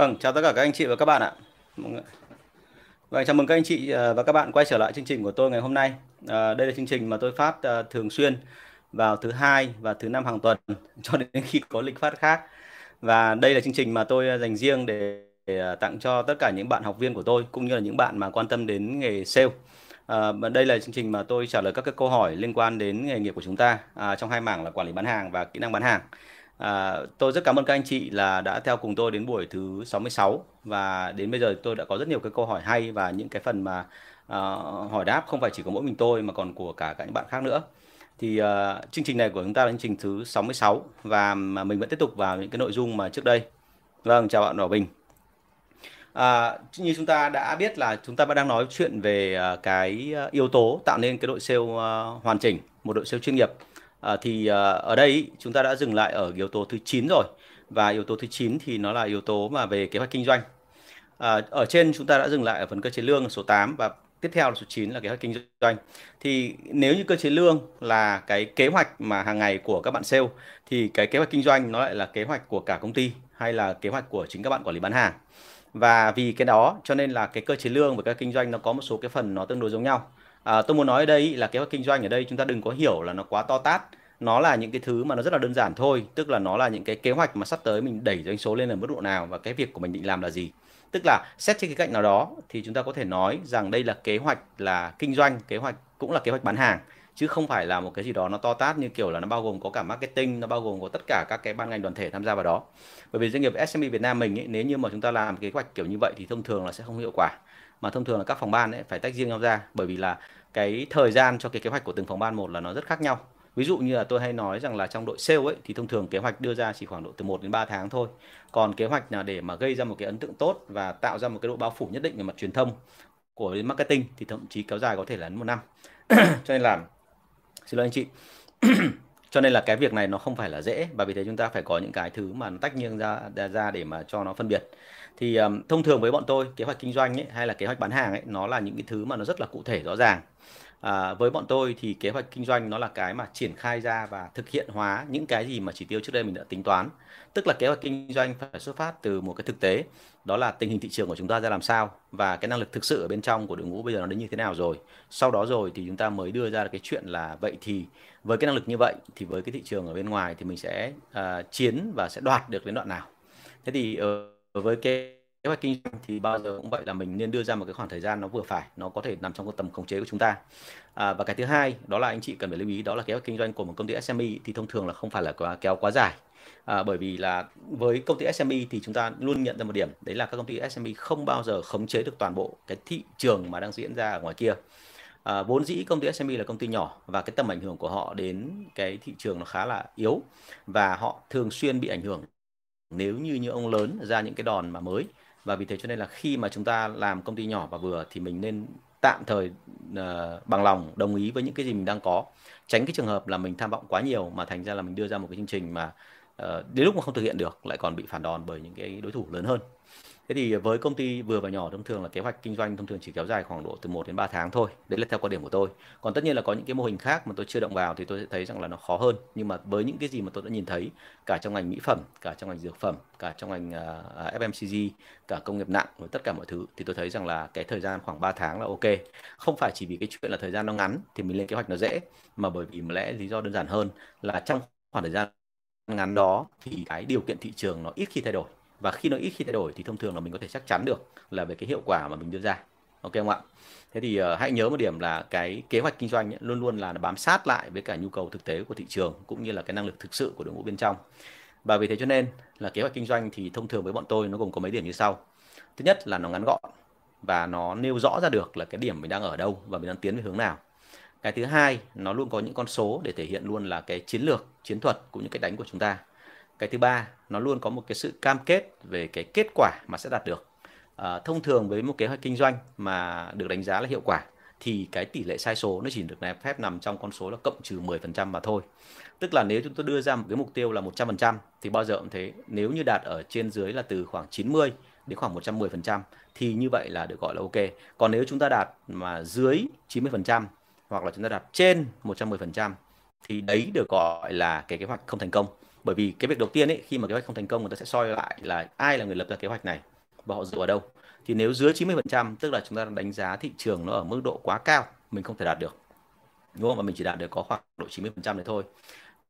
Vâng, chào tất cả các anh chị và các bạn ạ. Vâng, chào mừng các anh chị à, và các bạn quay trở lại chương trình của tôi ngày hôm nay. À, đây là chương trình mà tôi phát à, thường xuyên vào thứ hai và thứ năm hàng tuần cho đến khi có lịch phát khác. Và đây là chương trình mà tôi à, dành riêng để, để tặng cho tất cả những bạn học viên của tôi cũng như là những bạn mà quan tâm đến nghề sale. À, đây là chương trình mà tôi trả lời các cái câu hỏi liên quan đến nghề nghiệp của chúng ta à, trong hai mảng là quản lý bán hàng và kỹ năng bán hàng. À, tôi rất cảm ơn các anh chị là đã theo cùng tôi đến buổi thứ 66 và đến bây giờ tôi đã có rất nhiều cái câu hỏi hay và những cái phần mà uh, hỏi đáp không phải chỉ có mỗi mình tôi mà còn của cả các những bạn khác nữa. Thì uh, chương trình này của chúng ta là chương trình thứ 66 và mà mình vẫn tiếp tục vào những cái nội dung mà trước đây. Vâng, chào bạn Bảo Bình. À, như chúng ta đã biết là chúng ta vẫn đang nói chuyện về uh, cái yếu tố tạo nên cái đội sale uh, hoàn chỉnh, một đội sale chuyên nghiệp à, thì à, ở đây chúng ta đã dừng lại ở yếu tố thứ 9 rồi. Và yếu tố thứ 9 thì nó là yếu tố mà về kế hoạch kinh doanh. À, ở trên chúng ta đã dừng lại ở phần cơ chế lương số 8 và tiếp theo là số 9 là kế hoạch kinh doanh. Thì nếu như cơ chế lương là cái kế hoạch mà hàng ngày của các bạn sale thì cái kế hoạch kinh doanh nó lại là kế hoạch của cả công ty hay là kế hoạch của chính các bạn quản lý bán hàng. Và vì cái đó cho nên là cái cơ chế lương và các kinh doanh nó có một số cái phần nó tương đối giống nhau à, tôi muốn nói ở đây là kế hoạch kinh doanh ở đây chúng ta đừng có hiểu là nó quá to tát. Nó là những cái thứ mà nó rất là đơn giản thôi tức là nó là những cái kế hoạch mà sắp tới mình đẩy doanh số lên ở mức độ nào và cái việc của mình định làm là gì. Tức là xét trên cái cạnh nào đó thì chúng ta có thể nói rằng đây là kế hoạch là kinh doanh kế hoạch cũng là kế hoạch bán hàng chứ không phải là một cái gì đó nó to tát như kiểu là nó bao gồm có cả marketing nó bao gồm có tất cả các cái ban ngành đoàn thể tham gia vào đó. Bởi vì doanh nghiệp SME Việt Nam mình ấy, nếu như mà chúng ta làm kế hoạch kiểu như vậy thì thông thường là sẽ không hiệu quả mà thông thường là các phòng ban ấy phải tách riêng nhau ra, bởi vì là cái thời gian cho cái kế hoạch của từng phòng ban một là nó rất khác nhau. Ví dụ như là tôi hay nói rằng là trong đội sale ấy, thì thông thường kế hoạch đưa ra chỉ khoảng độ từ 1 đến 3 tháng thôi. Còn kế hoạch là để mà gây ra một cái ấn tượng tốt và tạo ra một cái độ bao phủ nhất định về mặt truyền thông của marketing thì thậm chí kéo dài có thể là đến một năm. Cho nên là, xin lỗi anh chị. Cho nên là cái việc này nó không phải là dễ và vì thế chúng ta phải có những cái thứ mà nó tách riêng ra ra để mà cho nó phân biệt thì um, thông thường với bọn tôi kế hoạch kinh doanh ấy, hay là kế hoạch bán hàng ấy nó là những cái thứ mà nó rất là cụ thể rõ ràng. À, với bọn tôi thì kế hoạch kinh doanh nó là cái mà triển khai ra và thực hiện hóa những cái gì mà chỉ tiêu trước đây mình đã tính toán. Tức là kế hoạch kinh doanh phải xuất phát từ một cái thực tế đó là tình hình thị trường của chúng ta ra làm sao và cái năng lực thực sự ở bên trong của đội ngũ bây giờ nó đến như thế nào rồi. Sau đó rồi thì chúng ta mới đưa ra cái chuyện là vậy thì với cái năng lực như vậy thì với cái thị trường ở bên ngoài thì mình sẽ uh, chiến và sẽ đoạt được đến đoạn nào. Thế thì uh, với cái kế hoạch kinh doanh thì bao giờ cũng vậy là mình nên đưa ra một cái khoảng thời gian nó vừa phải nó có thể nằm trong cái tầm khống chế của chúng ta. À, và cái thứ hai đó là anh chị cần phải lưu ý đó là kế hoạch kinh doanh của một công ty SME thì thông thường là không phải là quá kéo quá dài. À, bởi vì là với công ty SME thì chúng ta luôn nhận ra một điểm đấy là các công ty SME không bao giờ khống chế được toàn bộ cái thị trường mà đang diễn ra ở ngoài kia. À, vốn dĩ công ty SME là công ty nhỏ và cái tầm ảnh hưởng của họ đến cái thị trường nó khá là yếu và họ thường xuyên bị ảnh hưởng nếu như như ông lớn ra những cái đòn mà mới. Và vì thế cho nên là khi mà chúng ta làm công ty nhỏ và vừa thì mình nên tạm thời uh, bằng lòng đồng ý với những cái gì mình đang có. Tránh cái trường hợp là mình tham vọng quá nhiều mà thành ra là mình đưa ra một cái chương trình mà uh, đến lúc mà không thực hiện được lại còn bị phản đòn bởi những cái đối thủ lớn hơn. Thế thì với công ty vừa và nhỏ thông thường là kế hoạch kinh doanh thông thường chỉ kéo dài khoảng độ từ 1 đến 3 tháng thôi. Đấy là theo quan điểm của tôi. Còn tất nhiên là có những cái mô hình khác mà tôi chưa động vào thì tôi sẽ thấy rằng là nó khó hơn. Nhưng mà với những cái gì mà tôi đã nhìn thấy cả trong ngành mỹ phẩm, cả trong ngành dược phẩm, cả trong ngành à, à, uh, FMCG, cả công nghiệp nặng và tất cả mọi thứ thì tôi thấy rằng là cái thời gian khoảng 3 tháng là ok. Không phải chỉ vì cái chuyện là thời gian nó ngắn thì mình lên kế hoạch nó dễ mà bởi vì lẽ lý do đơn giản hơn là trong khoảng thời gian ngắn đó thì cái điều kiện thị trường nó ít khi thay đổi và khi nó ít khi thay đổi thì thông thường là mình có thể chắc chắn được là về cái hiệu quả mà mình đưa ra. Ok không ạ? Thế thì uh, hãy nhớ một điểm là cái kế hoạch kinh doanh ấy, luôn luôn là bám sát lại với cả nhu cầu thực tế của thị trường cũng như là cái năng lực thực sự của đội ngũ bên trong. Và vì thế cho nên là kế hoạch kinh doanh thì thông thường với bọn tôi nó gồm có mấy điểm như sau. Thứ nhất là nó ngắn gọn và nó nêu rõ ra được là cái điểm mình đang ở đâu và mình đang tiến về hướng nào. Cái thứ hai nó luôn có những con số để thể hiện luôn là cái chiến lược chiến thuật cũng như cách đánh của chúng ta cái thứ ba nó luôn có một cái sự cam kết về cái kết quả mà sẽ đạt được à, thông thường với một kế hoạch kinh doanh mà được đánh giá là hiệu quả thì cái tỷ lệ sai số nó chỉ được phép nằm trong con số là cộng trừ 10% mà thôi. Tức là nếu chúng tôi đưa ra một cái mục tiêu là 100% thì bao giờ cũng thế, nếu như đạt ở trên dưới là từ khoảng 90 đến khoảng 110% thì như vậy là được gọi là ok. Còn nếu chúng ta đạt mà dưới 90% hoặc là chúng ta đạt trên 110% thì đấy được gọi là cái kế hoạch không thành công bởi vì cái việc đầu tiên ấy, khi mà kế hoạch không thành công, người ta sẽ soi lại là ai là người lập ra kế hoạch này và họ dựa ở đâu. Thì nếu dưới 90% tức là chúng ta đánh giá thị trường nó ở mức độ quá cao, mình không thể đạt được. Đúng không mà mình chỉ đạt được có khoảng độ 90% đấy thôi.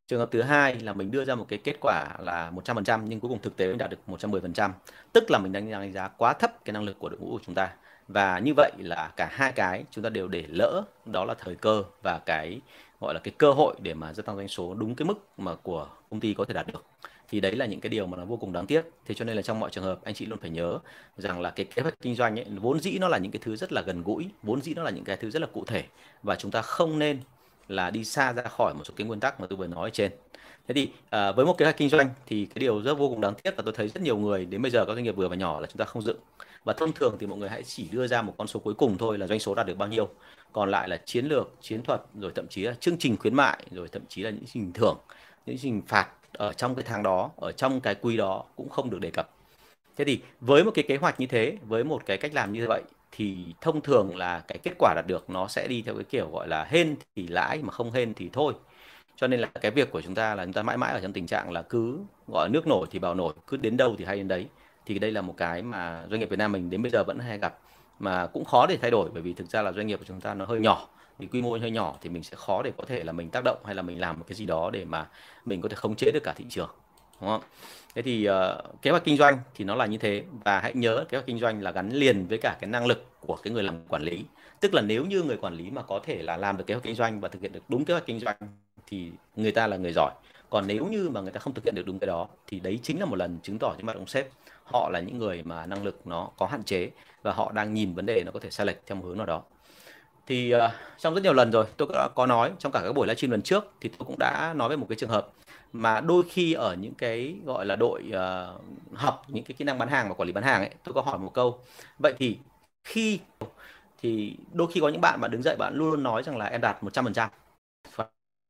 Trường hợp thứ hai là mình đưa ra một cái kết quả là 100% nhưng cuối cùng thực tế mình đạt được 110% tức là mình đang đánh giá quá thấp cái năng lực của đội ngũ của chúng ta. Và như vậy là cả hai cái chúng ta đều để lỡ, đó là thời cơ và cái gọi là cái cơ hội để mà gia tăng doanh số đúng cái mức mà của công ty có thể đạt được. Thì đấy là những cái điều mà nó vô cùng đáng tiếc. Thế cho nên là trong mọi trường hợp, anh chị luôn phải nhớ rằng là cái kế hoạch kinh doanh ấy, vốn dĩ nó là những cái thứ rất là gần gũi, vốn dĩ nó là những cái thứ rất là cụ thể và chúng ta không nên là đi xa ra khỏi một số cái nguyên tắc mà tôi vừa nói ở trên thế thì à, với một kế hoạch kinh doanh thì cái điều rất vô cùng đáng tiếc là tôi thấy rất nhiều người đến bây giờ các doanh nghiệp vừa và nhỏ là chúng ta không dựng. Và thông thường thì mọi người hãy chỉ đưa ra một con số cuối cùng thôi là doanh số đạt được bao nhiêu. Còn lại là chiến lược chiến thuật rồi thậm chí là chương trình khuyến mại rồi thậm chí là những hình trình thưởng những hình trình phạt ở trong cái tháng đó ở trong cái quy đó cũng không được đề cập. Thế thì với một cái kế hoạch như thế với một cái cách làm như vậy thì thông thường là cái kết quả đạt được nó sẽ đi theo cái kiểu gọi là hên thì lãi mà không hên thì thôi cho nên là cái việc của chúng ta là chúng ta mãi mãi ở trong tình trạng là cứ gọi nước nổi thì bảo nổi cứ đến đâu thì hay đến đấy thì đây là một cái mà doanh nghiệp Việt Nam mình đến bây giờ vẫn hay gặp mà cũng khó để thay đổi bởi vì thực ra là doanh nghiệp của chúng ta nó hơi nhỏ thì quy mô hơi nhỏ thì mình sẽ khó để có thể là mình tác động hay là mình làm một cái gì đó để mà mình có thể khống chế được cả thị trường đúng không? Thế thì uh, kế hoạch kinh doanh thì nó là như thế và hãy nhớ kế hoạch kinh doanh là gắn liền với cả cái năng lực của cái người làm quản lý. Tức là nếu như người quản lý mà có thể là làm được kế hoạch kinh doanh và thực hiện được đúng kế hoạch kinh doanh thì người ta là người giỏi. Còn nếu như mà người ta không thực hiện được đúng cái đó thì đấy chính là một lần chứng tỏ cho mặt ông sếp họ là những người mà năng lực nó có hạn chế và họ đang nhìn vấn đề nó có thể sai lệch theo một hướng nào đó thì uh, trong rất nhiều lần rồi tôi đã có nói trong cả các buổi livestream lần trước thì tôi cũng đã nói về một cái trường hợp mà đôi khi ở những cái gọi là đội ờ, uh, học những cái kỹ năng bán hàng và quản lý bán hàng ấy tôi có hỏi một câu vậy thì khi thì đôi khi có những bạn mà đứng dậy bạn luôn luôn nói rằng là em đạt 100% trăm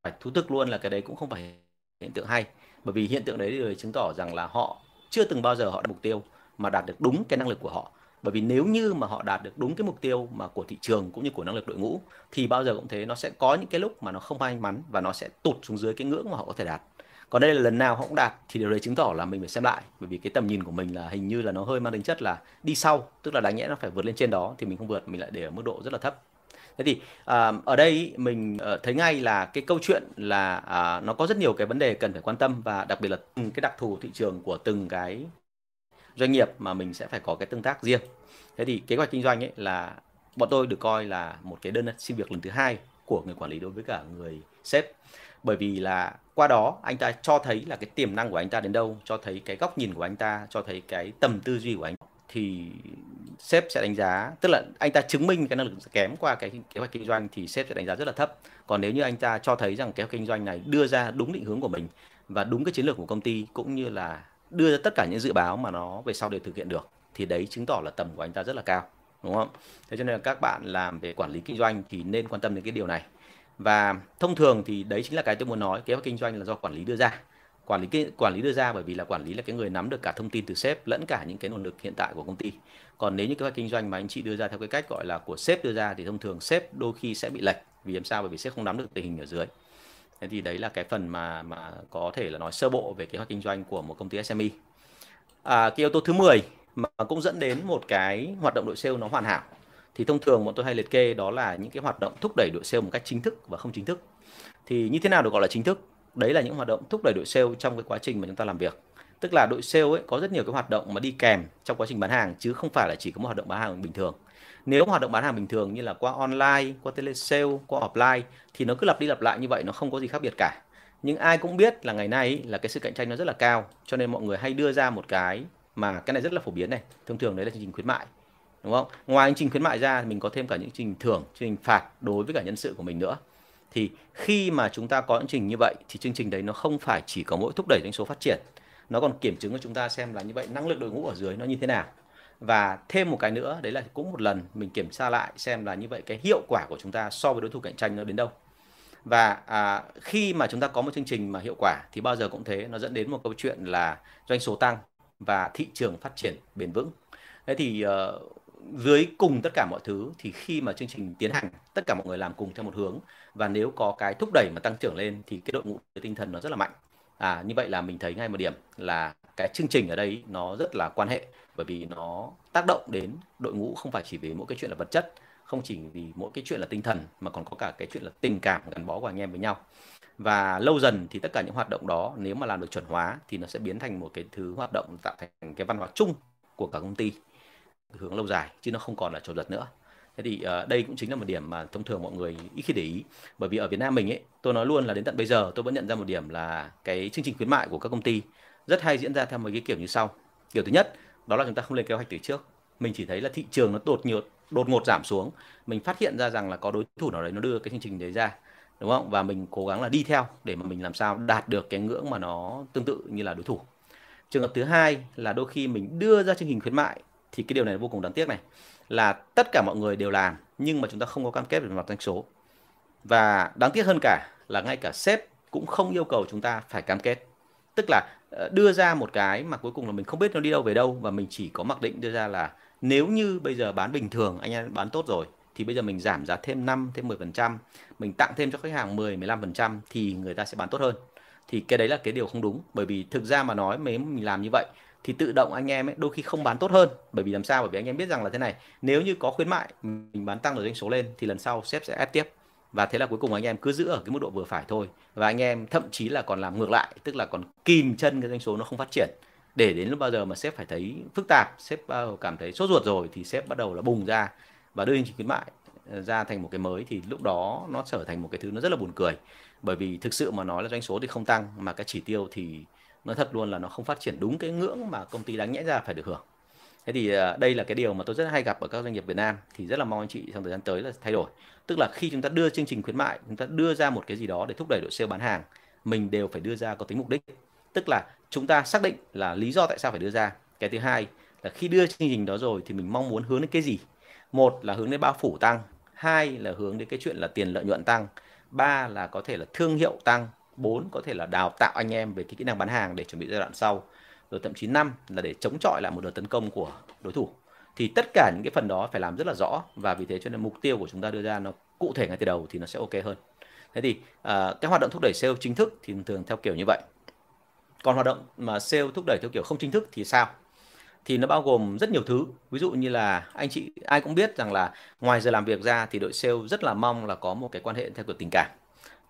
phải thú thực luôn là cái đấy cũng không phải hiện tượng hay. Bởi vì hiện tượng đấy thì chứng tỏ rằng là họ chưa từng bao giờ họ đạt mục tiêu mà đạt được đúng cái năng lực của họ. Bởi vì nếu như mà họ đạt được đúng cái mục tiêu mà của thị trường cũng như của năng lực đội ngũ, thì bao giờ cũng thế, nó sẽ có những cái lúc mà nó không may mắn và nó sẽ tụt xuống dưới cái ngưỡng mà họ có thể đạt. Còn đây là lần nào họ cũng đạt thì điều đấy chứng tỏ là mình phải xem lại. Bởi vì cái tầm nhìn của mình là hình như là nó hơi mang tính chất là đi sau, tức là đáng nhẽ nó phải vượt lên trên đó thì mình không vượt, mình lại để ở mức độ rất là thấp thế thì à, ở đây mình ờ, thấy ngay là cái câu chuyện là à, nó có rất nhiều cái vấn đề cần phải quan tâm và đặc biệt là từng cái đặc thù thị trường của từng cái doanh nghiệp mà mình sẽ phải có cái tương tác riêng. Thế thì kế hoạch kinh doanh ấy là bọn tôi được coi là một cái đơn xin việc lần thứ hai của người quản lý đối với cả người sếp. Bởi vì là qua đó anh ta cho thấy là cái tiềm năng của anh ta đến đâu cho thấy cái góc nhìn của anh ta cho thấy cái tầm tư duy của anh thì sếp sẽ đánh giá, tức là anh ta chứng minh cái năng lực kém qua cái kế hoạch kinh doanh thì sếp sẽ đánh giá rất là thấp. Còn nếu như anh ta cho thấy rằng kế hoạch kinh doanh này đưa ra đúng định hướng của mình và đúng cái chiến lược của công ty cũng như là đưa ra tất cả những dự báo mà nó về sau đều thực hiện được, thì đấy chứng tỏ là tầm của anh ta rất là cao, đúng không? Thế cho nên là các bạn làm về quản lý kinh doanh thì nên quan tâm đến cái điều này. Và thông thường thì đấy chính là cái tôi muốn nói, kế hoạch kinh doanh là do quản lý đưa ra quản lý quản lý đưa ra bởi vì là quản lý là cái người nắm được cả thông tin từ sếp lẫn cả những cái nguồn lực hiện tại của công ty. Còn nếu như kế hoạch kinh doanh mà anh chị đưa ra theo cái cách gọi là của sếp đưa ra thì thông thường sếp đôi khi sẽ bị lệch. Vì làm sao? Bởi vì sếp không nắm được tình hình ở dưới. Thế thì đấy là cái phần mà mà có thể là nói sơ bộ về kế hoạch kinh doanh của một công ty SME à, cái yếu tố thứ 10 mà cũng dẫn đến một cái hoạt động đội sale nó hoàn hảo. Thì thông thường bọn tôi hay liệt kê đó là những cái hoạt động thúc đẩy đội sale một cách chính thức và không chính thức. Thì như thế nào được gọi là chính thức? Đấy là những hoạt động thúc đẩy đội sale trong cái quá trình mà chúng ta làm việc. Tức là đội sale ấy có rất nhiều cái hoạt động mà đi kèm trong quá trình bán hàng, chứ không phải là chỉ có một hoạt động bán hàng bình thường. Nếu hoạt động bán hàng bình thường như là qua online, qua telesale, qua offline thì nó cứ lặp đi lặp lại như vậy, nó không có gì khác biệt cả. Nhưng ai cũng biết là ngày nay là cái sự cạnh tranh nó rất là cao, cho nên mọi người hay đưa ra một cái mà cái này rất là phổ biến này thông thường đấy là chương trình khuyến mại, đúng không? Ngoài chương trình khuyến mại ra mình có thêm cả những chương trình thưởng, chương trình phạt đối với cả nhân sự của mình nữa thì khi mà chúng ta có chương trình như vậy thì chương trình đấy nó không phải chỉ có mỗi thúc đẩy doanh số phát triển. Nó còn kiểm chứng cho chúng ta xem là như vậy năng lực đội ngũ ở dưới nó như thế nào. Và thêm một cái nữa đấy là cũng một lần mình kiểm tra lại xem là như vậy cái hiệu quả của chúng ta so với đối thủ cạnh tranh nó đến đâu. Và à, khi mà chúng ta có một chương trình mà hiệu quả thì bao giờ cũng thế nó dẫn đến một câu chuyện là doanh số tăng và thị trường phát triển bền vững. Thế thì uh, dưới cùng tất cả mọi thứ, thì khi mà chương trình tiến hành, tất cả mọi người làm cùng theo một hướng, và nếu có cái thúc đẩy mà tăng trưởng lên, thì cái đội ngũ tinh thần nó rất là mạnh. À như vậy là mình thấy ngay một điểm là cái chương trình ở đây nó rất là quan hệ, bởi vì nó tác động đến đội ngũ không phải chỉ về mỗi cái chuyện là vật chất, không chỉ vì mỗi cái chuyện là tinh thần, mà còn có cả cái chuyện là tình cảm gắn bó của anh em với nhau. Và lâu dần thì tất cả những hoạt động đó, nếu mà làm được chuẩn hóa, thì nó sẽ biến thành một cái thứ hoạt động tạo thành cái văn hóa chung của cả công ty hướng lâu dài chứ nó không còn là trộm giật nữa. Thế thì uh, đây cũng chính là một điểm mà thông thường mọi người ít khi để ý. Bởi vì ở Việt Nam mình ấy tôi nói luôn là đến tận bây giờ tôi vẫn nhận ra một điểm là cái chương trình khuyến mại của các công ty rất hay diễn ra theo một cái kiểu như sau. Kiểu thứ nhất đó là chúng ta không lên kế hoạch từ trước. Mình chỉ thấy là thị trường nó đột ngột đột ngột giảm xuống. Mình phát hiện ra rằng là có đối thủ nào đấy nó đưa cái chương trình đấy ra đúng không? Và mình cố gắng là đi theo để mà mình làm sao đạt được cái ngưỡng mà nó tương tự như là đối thủ. Trường hợp thứ hai là đôi khi mình đưa ra chương trình khuyến mại thì cái điều này vô cùng đáng tiếc này. Là tất cả mọi người đều làm nhưng mà chúng ta không có cam kết về mặt doanh số. Và đáng tiếc hơn cả là ngay cả sếp cũng không yêu cầu chúng ta phải cam kết. Tức là ờ, đưa ra một cái mà cuối cùng là mình không biết nó đi đâu về đâu và mình chỉ có mặc định đưa ra là nếu như bây giờ bán bình thường anh em bán tốt rồi thì bây giờ mình giảm giá thêm 5 thêm 10%, mình tặng thêm cho khách hàng 10 15% thì người ta sẽ bán tốt hơn. Thì cái đấy là cái điều không đúng bởi vì thực ra mà nói nếu mình làm như vậy thì tự động anh em ấy đôi khi không bán tốt hơn. Bởi vì làm sao? Bởi vì anh em biết rằng là thế này, nếu như có khuyến mại mình bán tăng được doanh số lên thì lần sau sếp sẽ ép tiếp. Và thế là cuối cùng anh em cứ giữ ở cái mức độ vừa phải thôi. Và anh em thậm chí là còn làm ngược lại, tức là còn kìm chân cái doanh số nó không phát triển. Để đến lúc bao giờ mà sếp phải thấy phức tạp, sếp cảm thấy sốt ruột rồi thì sếp bắt đầu là bùng ra và đưa chương trình khuyến mại ờ, ra thành một cái mới thì lúc đó nó trở thành một cái thứ nó rất là buồn cười. Bởi vì thực sự mà nói là doanh số thì không tăng mà cái chỉ tiêu thì nói thật luôn là nó không phát triển đúng cái ngưỡng mà công ty đáng nhẽ ra phải được hưởng. Thế thì à, đây là cái điều mà tôi rất hay gặp ở các doanh nghiệp Việt Nam, thì rất là mong anh chị trong thời gian tới là thay đổi. Tức là khi chúng ta đưa chương trình khuyến mại, chúng ta đưa ra một cái gì đó để thúc đẩy đội sale bán hàng, mình đều phải đưa ra có tính mục đích. Tức là chúng ta xác định là lý do tại sao phải đưa ra. Cái thứ hai là khi đưa chương trình đó rồi thì mình mong muốn hướng đến cái gì? Một là hướng đến bao phủ tăng, hai là hướng đến cái chuyện là tiền lợi nhuận tăng, ba là có thể là thương hiệu tăng bốn có thể là đào tạo anh em về cái kỹ năng bán hàng để chuẩn bị giai đoạn sau rồi thậm chí năm là để chống chọi lại một đợt tấn công của đối thủ. Thì tất cả những cái phần đó phải làm rất là rõ và vì thế cho nên mục tiêu của chúng ta đưa ra nó cụ thể ngay từ đầu thì nó sẽ ok hơn. Thế thì uh, cái hoạt động thúc đẩy sale chính thức thì thường theo kiểu như vậy. Còn hoạt động mà sale thúc đẩy theo kiểu không chính thức thì sao? Thì nó bao gồm rất nhiều thứ. Ví dụ như là anh chị ai cũng biết rằng là ngoài giờ làm việc ra thì đội sale rất là mong là có một cái quan hệ theo kiểu tình cảm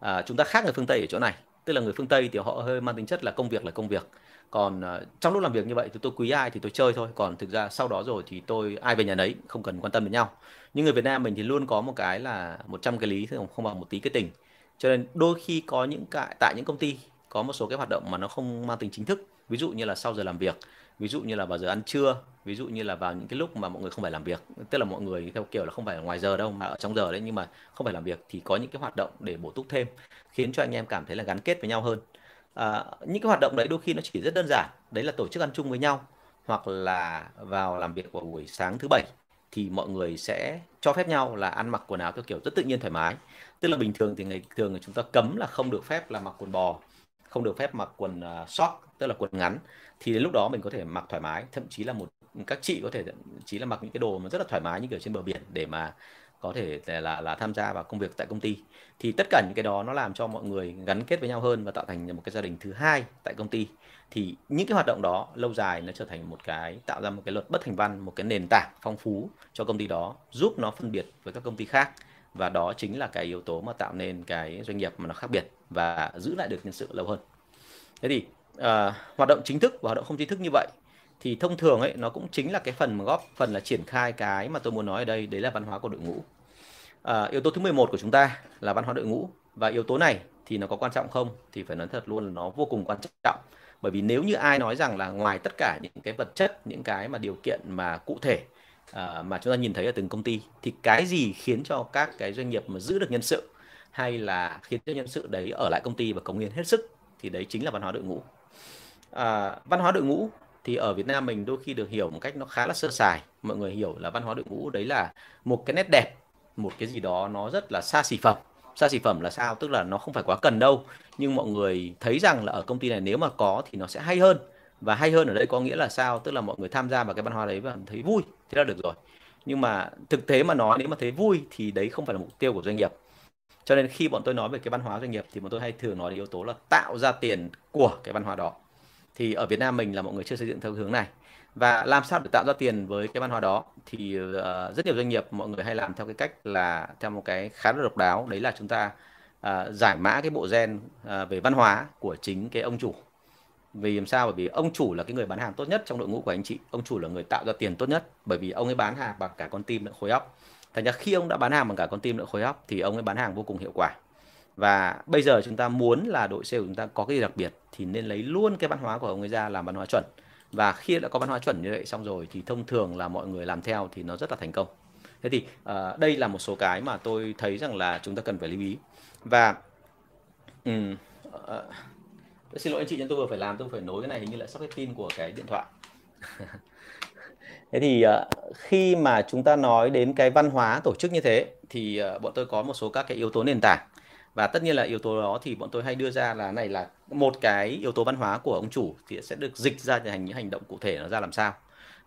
à, chúng ta khác người phương tây ở chỗ này. Tức là người phương tây thì họ hơi mang tính chất là công việc là công việc. Còn uh, trong lúc làm việc như vậy thì tôi quý ai thì tôi chơi thôi. Còn thực ra sau đó rồi thì tôi ai về nhà nấy không cần quan tâm đến nhau. Nhưng người Việt Nam mình thì luôn có một cái là 100 cái lý không, không bằng một tí cái tình. Cho nên đôi khi có những cái tại những công ty có một số cái hoạt động mà nó không mang tính chính thức. Ví dụ như là sau giờ làm việc ví dụ như là vào giờ ăn trưa ví dụ như là vào những cái lúc mà mọi người không phải làm việc. Tức là mọi người theo kiểu là không phải ở ngoài giờ đâu mà ở trong giờ đấy nhưng mà không phải làm việc thì có những cái hoạt động để bổ túc thêm khiến cho anh em cảm thấy là gắn kết với nhau hơn. À, những cái hoạt động đấy đôi khi nó chỉ rất đơn giản. Đấy là tổ chức ăn chung với nhau hoặc là vào làm việc vào buổi sáng thứ bảy thì mọi người sẽ cho phép nhau là ăn mặc quần áo theo kiểu rất tự nhiên thoải mái. Tức là bình thường thì ngày thường chúng ta cấm là không được phép là mặc quần bò không được phép mặc quần à, uh, short tức là quần ngắn thì đến lúc đó mình có thể mặc thoải mái, thậm chí là một, các chị có thể thậm chí là mặc những cái đồ mà rất là thoải mái, như kiểu trên bờ biển, để mà có thể là là tham gia vào công việc tại công ty. Thì tất cả những cái đó nó làm cho mọi người gắn kết với nhau hơn và tạo thành một cái gia đình thứ hai tại công ty. Thì những cái hoạt động đó lâu dài nó trở thành một cái, tạo ra một cái luật bất thành văn, một cái nền tảng phong phú cho công ty đó, giúp nó phân biệt với các công ty khác. Và đó chính là cái yếu tố mà tạo nên cái doanh nghiệp mà nó khác biệt và giữ lại được nhân sự lâu hơn. Thế thì uh, hoạt động chính thức và hoạt động không chính thức như vậy thì thông thường ấy nó cũng chính là cái phần mà góp phần là triển khai cái mà tôi muốn nói ở đây đấy là văn hóa của đội ngũ. À, yếu tố thứ 11 của chúng ta là văn hóa đội ngũ. Và yếu tố này thì nó có quan trọng không thì phải nói thật luôn là nó vô cùng quan trọng. Bởi vì nếu như ai nói rằng là ngoài tất cả những cái vật chất những cái mà điều kiện mà cụ thể uh, mà chúng ta nhìn thấy ở từng công ty thì cái gì khiến cho các cái doanh nghiệp mà giữ được nhân sự hay là khiến cho nhân sự đấy ở lại công ty và cống hiến hết sức thì đấy chính là văn hóa đội ngũ à, văn hóa đội ngũ thì ở Việt Nam mình đôi khi được hiểu một cách nó khá là sơ sài. Mọi người hiểu là văn hóa đội ngũ đấy là một cái nét đẹp một cái gì đó nó rất là xa xỉ phẩm. Xa xỉ phẩm là sao? Tức là nó không phải quá cần đâu. Nhưng mọi người thấy rằng là ở công ty này nếu mà có thì nó sẽ hay hơn. Và hay hơn ở đây có nghĩa là sao? Tức là mọi người tham gia vào cái văn hóa đấy và thấy vui thế là được rồi. Nhưng mà thực tế mà nói nếu mà thấy vui thì đấy không phải là mục tiêu của doanh nghiệp. Cho nên khi bọn tôi nói về cái văn hóa doanh nghiệp thì bọn tôi hay thường nói đến yếu tố là tạo ra tiền của cái văn hóa đó thì ở Việt Nam mình là mọi người chưa xây dựng theo hướng này. Và làm sao để tạo ra tiền với cái văn hóa đó? Thì uh, rất nhiều doanh nghiệp mọi người hay làm theo cái cách là theo một cái khá là độc đáo. Đấy là chúng ta uh, giải mã cái bộ gen uh, về văn hóa của chính cái ông chủ. Vì làm sao? Bởi vì ông chủ là cái người bán hàng tốt nhất trong đội ngũ của anh chị. Ông chủ là người tạo ra tiền tốt nhất. Bởi vì ông ấy bán hàng bằng cả con tim lẫn khối óc thành ra khi ông đã bán hàng bằng cả con tim lẫn khối óc thì ông ấy bán hàng vô cùng hiệu quả và bây giờ chúng ta muốn là đội sale của chúng ta có cái gì đặc biệt thì nên lấy luôn cái văn hóa của ông ấy ra làm văn hóa chuẩn. Và khi đã có văn hóa chuẩn như vậy xong rồi thì thông thường là mọi người làm theo thì nó rất là thành công. Thế thì uh, đây là một số cái mà tôi thấy rằng là chúng ta cần phải lưu ý. Và um, uh, xin lỗi anh chị nhưng tôi vừa phải làm tôi phải nối cái này hình như là sắp hết pin của cái điện thoại. Thế thì uh, khi mà chúng ta nói đến cái văn hóa tổ chức như thế thì uh, bọn tôi có một số các cái yếu tố nền tảng và tất nhiên là yếu tố đó thì bọn tôi hay đưa ra là này là một cái yếu tố văn hóa của ông chủ thì sẽ được dịch ra thành những hành động cụ thể nó ra làm sao.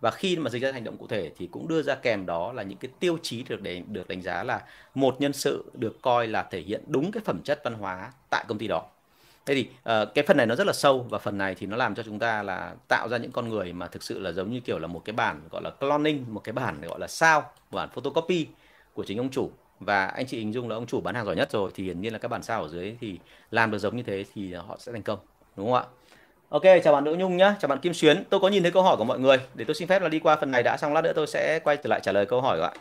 Và khi mà dịch ra hành động cụ thể thì cũng đưa ra kèm đó là những cái tiêu chí được để được đánh giá là một nhân sự được coi là thể hiện đúng cái phẩm chất văn hóa tại công ty đó. Thế thì uh, cái phần này nó rất là sâu và phần này thì nó làm cho chúng ta là tạo ra những con người mà thực sự là giống như kiểu là một cái bản gọi là cloning một cái bản gọi là sao bản photocopy của chính ông chủ và anh chị hình dung là ông chủ bán hàng giỏi nhất rồi thì hiển nhiên là các bản sao ở dưới thì làm được giống như thế thì họ sẽ thành công đúng không ạ Ok, chào bạn Đỗ Nhung nhé, chào bạn Kim Xuyến. Tôi có nhìn thấy câu hỏi của mọi người, để tôi xin phép là đi qua phần này đã xong lát nữa tôi sẽ quay trở lại trả lời câu hỏi của bạn.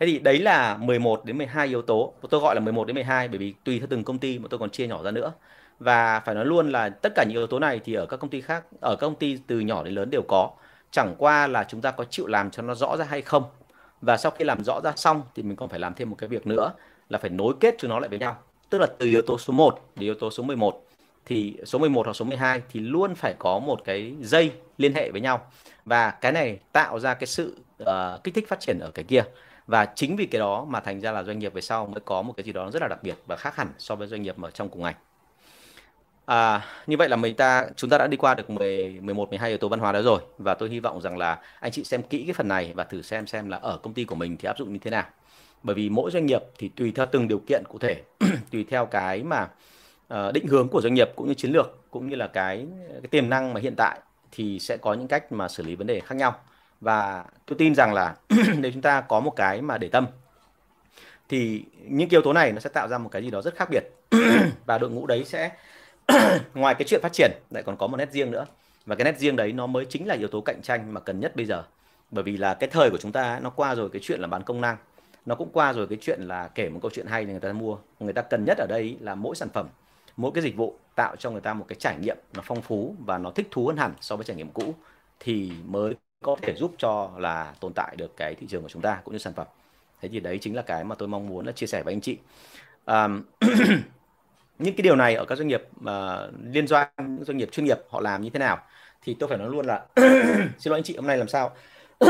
Thế thì đấy là 11 đến 12 yếu tố. Tôi gọi là 11 đến 12 bởi vì tùy theo từng công ty mà tôi còn chia nhỏ ra nữa. Và phải nói luôn là tất cả những yếu tố này thì ở các công ty khác, ở các công ty từ nhỏ đến lớn đều có. Chẳng qua là chúng ta có chịu làm cho nó rõ ra hay không và sau khi làm rõ ra xong thì mình còn phải làm thêm một cái việc nữa là phải nối kết chúng nó lại với nhau. Tức là từ yếu tố số 1 đến yếu tố số 11 thì số 11 hoặc số 12 thì luôn phải có một cái dây liên hệ với nhau. Và cái này tạo ra cái sự uh, kích thích phát triển ở cái kia. Và chính vì cái đó mà thành ra là doanh nghiệp về sau mới có một cái gì đó rất là đặc biệt và khác hẳn so với doanh nghiệp ở trong cùng ngành. À, như vậy là mình ta chúng ta đã đi qua được 10 11 12 yếu tố văn hóa đó rồi và tôi hy vọng rằng là anh chị xem kỹ cái phần này và thử xem xem là ở công ty của mình thì áp dụng như thế nào. Bởi vì mỗi doanh nghiệp thì tùy theo từng điều kiện cụ thể, tùy theo cái mà uh, định hướng của doanh nghiệp cũng như chiến lược cũng như là cái cái tiềm năng mà hiện tại thì sẽ có những cách mà xử lý vấn đề khác nhau. Và tôi tin rằng là nếu chúng ta có một cái mà để tâm thì những yếu tố này nó sẽ tạo ra một cái gì đó rất khác biệt và đội ngũ đấy sẽ ngoài cái chuyện phát triển lại còn có một nét riêng nữa. Và cái nét riêng đấy nó mới chính là yếu tố cạnh tranh mà cần nhất bây giờ. Bởi vì là cái thời của chúng ta nó qua rồi cái chuyện là bán công năng. Nó cũng qua rồi cái chuyện là kể một câu chuyện hay để người ta mua. Người ta cần nhất ở đây là mỗi sản phẩm mỗi cái dịch vụ tạo cho người ta một cái trải nghiệm nó phong phú và nó thích thú hơn hẳn so với trải nghiệm cũ thì mới có thể giúp cho là tồn tại được cái thị trường của chúng ta cũng như sản phẩm. Thế thì đấy chính là cái mà tôi mong muốn là chia sẻ với anh chị. Um, những cái điều này ở các doanh nghiệp uh, liên doanh doanh nghiệp chuyên nghiệp họ làm như thế nào thì tôi phải nói luôn là xin lỗi anh chị hôm nay làm sao?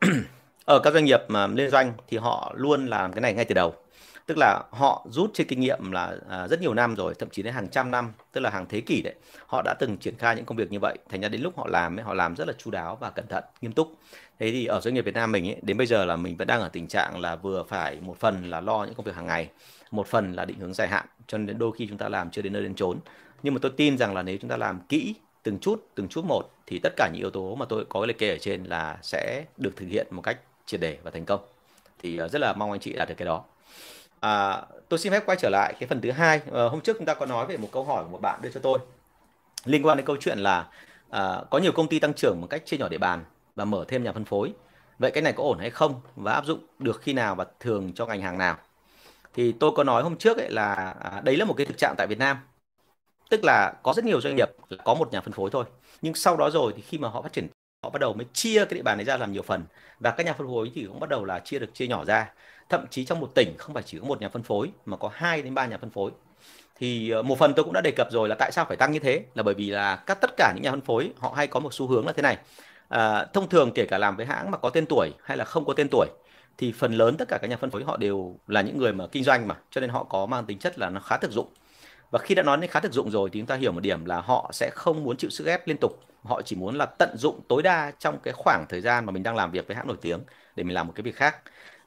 Ở các doanh nghiệp mà liên doanh thì họ luôn làm cái này ngay từ đầu tức là họ rút trên kinh nghiệm là à, rất nhiều năm rồi thậm chí đến hàng trăm năm tức là hàng thế kỷ đấy. Họ đã từng triển khai những công việc như vậy thành ra đến lúc họ làm ấy, họ làm rất là chu đáo và cẩn thận nghiêm túc. Thế thì ở doanh nghiệp Việt Nam mình ấy, đến bây giờ là mình vẫn đang ở tình trạng là vừa phải một phần là lo những công việc hàng ngày một phần là định hướng dài hạn cho nên đôi khi chúng ta làm chưa đến nơi đến chốn. Nhưng mà tôi tin rằng là nếu chúng ta làm kỹ từng chút từng chút một thì tất cả những yếu tố mà tôi có liệt kê ở trên là sẽ được thực hiện một cách triệt để và thành công. Thì ờ, rất là mong anh chị đạt được cái đó à, tôi xin phép quay trở lại cái phần thứ hai. À, hôm trước chúng ta có nói về một câu hỏi của một bạn đưa cho tôi liên quan đến câu chuyện là à, có nhiều công ty tăng trưởng một cách chia nhỏ địa bàn và mở thêm nhà phân phối. Vậy cái này có ổn hay không và áp dụng được khi nào và thường cho ngành hàng nào? Thì tôi có nói hôm trước ấy là à, đấy là một cái thực trạng tại Việt Nam. Tức là có rất nhiều doanh nghiệp có một nhà phân phối thôi nhưng sau đó rồi thì khi mà họ phát triển họ bắt đầu mới chia cái địa bàn này ra làm nhiều phần. Và các nhà phân phối thì cũng bắt đầu là chia được chia nhỏ ra. Thậm chí trong một tỉnh không phải chỉ có một nhà phân phối mà có 2 đến 3 nhà phân phối. Thì ờ, một phần tôi cũng đã đề cập rồi là tại sao phải tăng như thế? Là bởi vì là các tất cả những nhà phân phối họ hay có một xu hướng là thế này. À, thông thường kể cả làm với hãng mà có tên tuổi hay là không có tên tuổi thì phần lớn tất cả các nhà phân phối họ đều là những người mà kinh doanh mà cho nên họ có mang tính chất là nó khá thực dụng và khi đã nói đến khá thực dụng rồi thì chúng ta hiểu một điểm là họ sẽ không muốn chịu sức ép liên tục. Họ chỉ muốn là tận dụng tối đa trong cái khoảng thời gian mà mình đang làm việc với hãng nổi tiếng để mình làm một cái việc khác.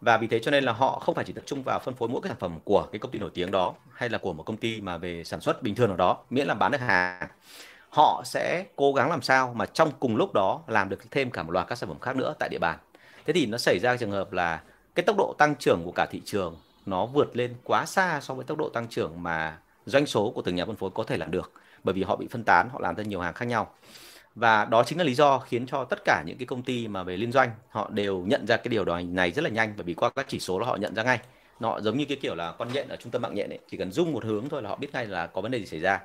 Và vì thế cho nên là họ không phải chỉ tập trung vào phân phối mỗi cái sản phẩm của cái công ty nổi tiếng đó hay là của một công ty mà về sản xuất bình thường nào đó, miễn là bán được hàng. Họ sẽ cố gắng làm sao mà trong cùng lúc đó làm được thêm cả một loạt các sản phẩm khác nữa tại địa bàn. Thế thì nó xảy ra trường hợp là cái tốc độ tăng trưởng của cả thị trường nó vượt lên quá xa so với tốc độ tăng trưởng mà doanh số của từng nhà phân phối có thể làm được, bởi vì họ bị phân tán, họ làm ra nhiều hàng khác nhau. Và đó chính là lý do khiến cho tất cả những cái công ty mà về liên doanh, họ đều nhận ra cái điều đó này rất là nhanh, bởi vì qua các chỉ số là họ nhận ra ngay. Nó giống như cái kiểu là con nhện ở trung tâm mạng nhện ấy, chỉ cần rung một hướng thôi là họ biết ngay là có vấn đề gì xảy ra.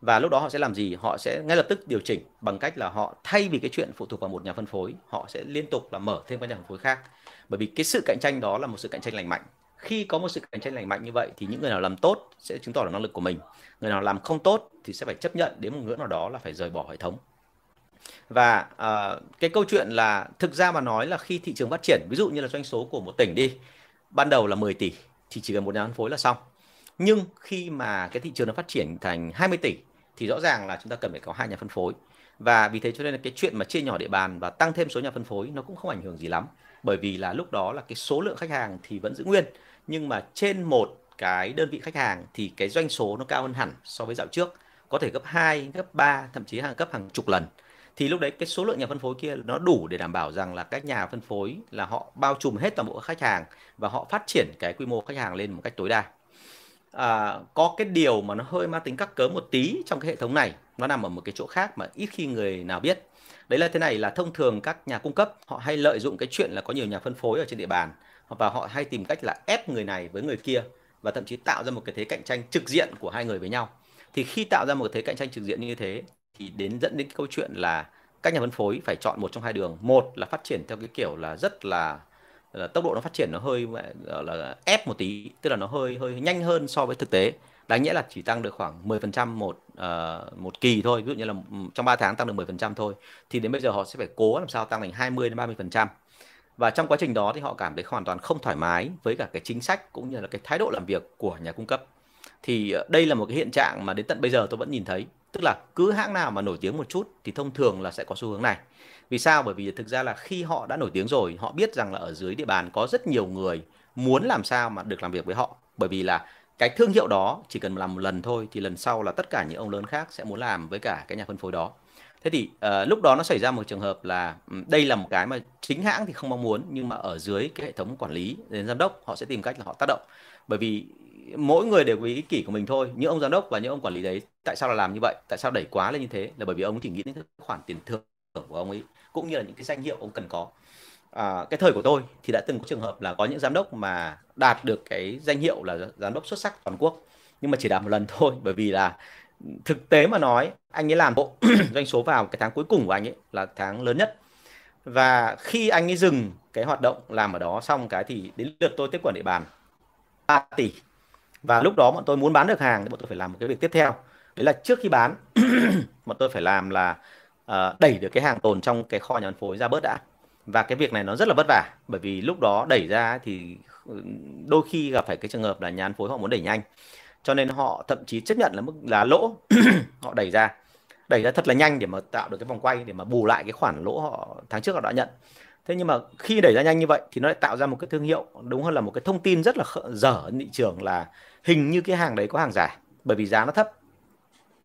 Và lúc đó họ sẽ làm gì? Họ sẽ ngay lập tức điều chỉnh bằng cách là họ thay vì cái chuyện phụ thuộc vào một nhà phân phối, họ sẽ liên tục là mở thêm các nhà phân phối khác. Bởi vì cái sự cạnh tranh đó là một sự cạnh tranh lành mạnh khi có một sự cạnh tranh lành mạnh như vậy thì những người nào làm tốt sẽ chứng tỏ được năng lực của mình. Người nào làm không tốt thì sẽ phải chấp nhận đến một ngưỡng nào đó là phải rời bỏ hệ thống. Và uh, cái câu chuyện là thực ra mà nói là khi thị trường phát triển ví dụ như là doanh số của một tỉnh đi ban đầu là 10 tỷ thì chỉ cần một nhà phân phối là xong. Nhưng khi mà cái thị trường nó phát triển thành 20 tỷ thì rõ ràng là chúng ta cần phải có hai nhà phân phối. Và vì thế cho nên là cái chuyện mà chia nhỏ địa bàn và tăng thêm số nhà phân phối nó cũng không ảnh hưởng gì lắm bởi vì là lúc đó là cái số lượng khách hàng thì vẫn giữ nguyên nhưng mà trên một cái đơn vị khách hàng thì cái doanh số nó cao hơn hẳn so với dạo trước có thể gấp 2, gấp 3, thậm chí hàng gấp hàng chục lần. Thì lúc đấy cái số lượng nhà phân phối kia nó đủ để đảm bảo rằng là các nhà phân phối là họ bao trùm hết toàn bộ khách hàng và họ phát triển cái quy mô khách hàng lên một cách tối đa à, có cái điều mà nó hơi mang tính cắt cớ một tí trong cái hệ thống này. Nó nằm ở một cái chỗ khác mà ít khi người nào biết. Đấy là thế này là thông thường các nhà cung cấp họ hay lợi dụng cái chuyện là có nhiều nhà phân phối ở trên địa bàn và họ hay tìm cách là ép người này với người kia và thậm chí tạo ra một cái thế cạnh tranh trực diện của hai người với nhau. Thì khi tạo ra một thế cạnh tranh trực diện như thế thì đến dẫn đến cái câu chuyện là các nhà phân phối phải chọn một trong hai đường. Một là phát triển theo cái kiểu là rất là, là tốc độ nó phát triển nó hơi là ép một tí tức là nó hơi hơi nhanh hơn so với thực tế. Đáng nghĩa là chỉ tăng được khoảng 10% một uh, một kỳ thôi. Ví dụ như là ừ, trong 3 tháng tăng được 10% thôi thì đến bây giờ họ sẽ phải cố làm sao tăng thành 20 đến 30% và trong quá trình đó thì họ cảm thấy hoàn toàn không thoải mái với cả cái chính sách cũng như là cái thái độ làm việc của nhà cung cấp. Thì ờ, đây là một cái hiện trạng mà đến tận bây giờ tôi vẫn nhìn thấy tức là cứ hãng nào mà nổi tiếng một chút thì thông thường là sẽ có xu hướng này. Vì sao? Bởi vì thực ra là khi họ đã nổi tiếng rồi họ biết rằng là ở dưới địa bàn có rất nhiều người muốn làm sao mà được làm việc với họ. Bởi vì là cái thương hiệu đó chỉ cần làm một lần thôi thì lần sau là tất cả những ông lớn khác sẽ muốn làm với cả cái nhà phân phối đó. Thế thì uh, lúc đó nó xảy ra một trường hợp là đây là một cái mà chính hãng thì không mong muốn nhưng mà ở dưới cái hệ thống quản lý đến giám đốc họ sẽ tìm cách là họ tác động. Bởi vì mỗi người đều có ý kỷ của mình thôi. Những ông giám đốc và những ông quản lý đấy tại sao là làm như vậy? Tại sao đẩy quá lên như thế? Là bởi vì ông chỉ nghĩ đến cái khoản tiền thưởng của ông ấy cũng như là những cái danh hiệu ông cần có. À, cái thời của tôi thì đã từng có trường hợp là có những giám đốc mà đạt được cái danh hiệu là giám đốc xuất sắc toàn quốc. Nhưng mà chỉ đạt một lần thôi bởi vì là thực tế mà nói anh ấy làm bộ doanh số vào cái tháng cuối cùng của anh ấy là tháng lớn nhất. Và khi anh ấy dừng cái hoạt động làm ở đó xong cái thì đến lượt tôi tiếp quản địa bàn. 3 tỷ và lúc đó bọn tôi muốn bán được hàng thì bọn tôi phải làm một cái việc tiếp theo. Đấy là trước khi bán bọn tôi phải làm là uh, đẩy được cái hàng tồn trong cái kho nhà phân phối ra bớt đã. Và cái việc này nó rất là vất vả bởi vì lúc đó đẩy ra thì ừ, đôi khi gặp phải cái trường hợp là nhà phân phối họ muốn đẩy nhanh. Cho nên họ thậm chí chấp nhận là mức là lỗ họ đẩy ra. Đẩy ra thật là nhanh để mà tạo được cái vòng quay để mà bù lại cái khoản lỗ họ tháng trước họ đã nhận. Thế nhưng mà khi đẩy ra nhanh như vậy thì nó lại tạo ra một cái thương hiệu đúng hơn là một cái thông tin rất là dở thị trường là hình như cái hàng đấy có hàng giả bởi vì giá nó thấp.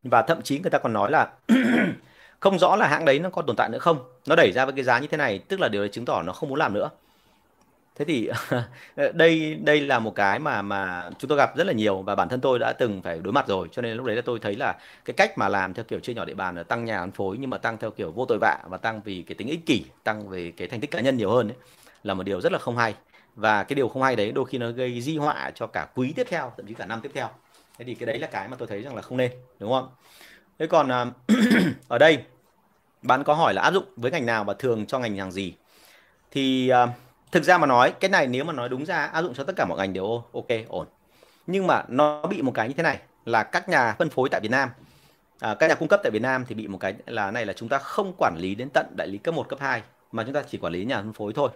Và thậm chí người ta còn nói là không rõ là hãng đấy nó còn tồn tại nữa không. Nó đẩy ra với cái giá như thế này tức là điều đấy chứng tỏ nó không muốn làm nữa. Thế thì đây đây là một cái mà mà chúng tôi gặp rất là nhiều và bản thân tôi đã từng phải đối mặt rồi. Cho nên lúc đấy là tôi thấy là cái cách mà làm theo kiểu chia nhỏ địa bàn là tăng nhà phân phối nhưng mà tăng theo kiểu vô tội vạ và tăng vì cái tính ích kỷ tăng về cái thành tích cá nhân nhiều hơn ấy, là một điều rất là không hay và cái điều không hay đấy đôi khi nó gây di họa cho cả quý tiếp theo thậm chí cả năm tiếp theo. Thế thì cái đấy là cái mà tôi thấy rằng là không nên đúng không? Thế còn à, ở đây bạn có hỏi là áp dụng với ngành nào và thường cho ngành hàng gì? Thì uh, thực ra mà nói cái này nếu mà nói đúng ra áp dụng cho tất cả mọi ngành đều ok ổn. Nhưng mà nó bị một cái như thế này là các nhà phân phối tại Việt Nam à, các nhà cung cấp tại Việt Nam thì bị một cái là này là chúng ta không quản lý đến tận đại lý cấp 1, cấp 2 mà chúng ta chỉ quản lý nhà phân phối thôi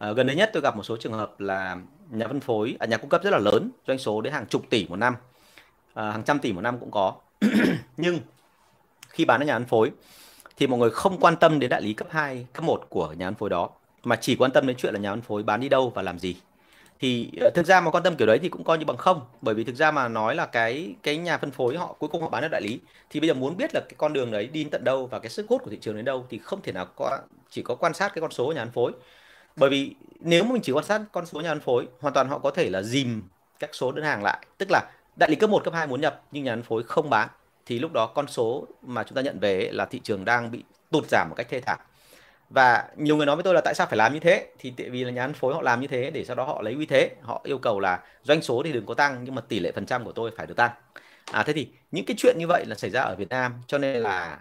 à, gần đây nhất tôi gặp một số trường hợp là nhà phân phối à, nhà cung cấp rất là lớn doanh số đến hàng chục tỷ một năm. À, hàng trăm tỷ một năm cũng có. Nhưng khi bán ở nhà phân phối thì mọi người không quan tâm đến đại lý cấp 2, cấp 1 của nhà phân phối đó mà chỉ quan tâm đến chuyện là nhà phân phối bán đi đâu và làm gì. Thì ờ, thực ra mà quan tâm kiểu đấy thì cũng coi như bằng không bởi vì thực ra mà nói là cái cái nhà phân phối họ cuối cùng họ bán được đại lý thì bây giờ muốn biết là cái con đường đấy đi tận đâu và cái sức hút của thị trường đến đâu thì không thể nào có chỉ có quan sát cái con số của nhà phân phối bởi vì nếu mà mình chỉ quan sát con số nhà phân phối hoàn toàn họ có thể là dìm các số đơn hàng lại. Tức là đại lý cấp 1, cấp 2 muốn nhập nhưng nhà phân phối không bán thì lúc đó con số mà chúng ta nhận về là thị trường đang bị tụt giảm một cách thê thảm. Và nhiều người nói với tôi là tại sao phải làm như thế? Thì tại vì là nhà phân phối họ làm như thế để sau đó họ lấy uy thế họ yêu cầu là doanh số thì đừng có tăng nhưng mà tỷ lệ phần trăm của tôi phải được tăng. À thế thì những cái chuyện như vậy là xảy ra ở Việt Nam cho nên là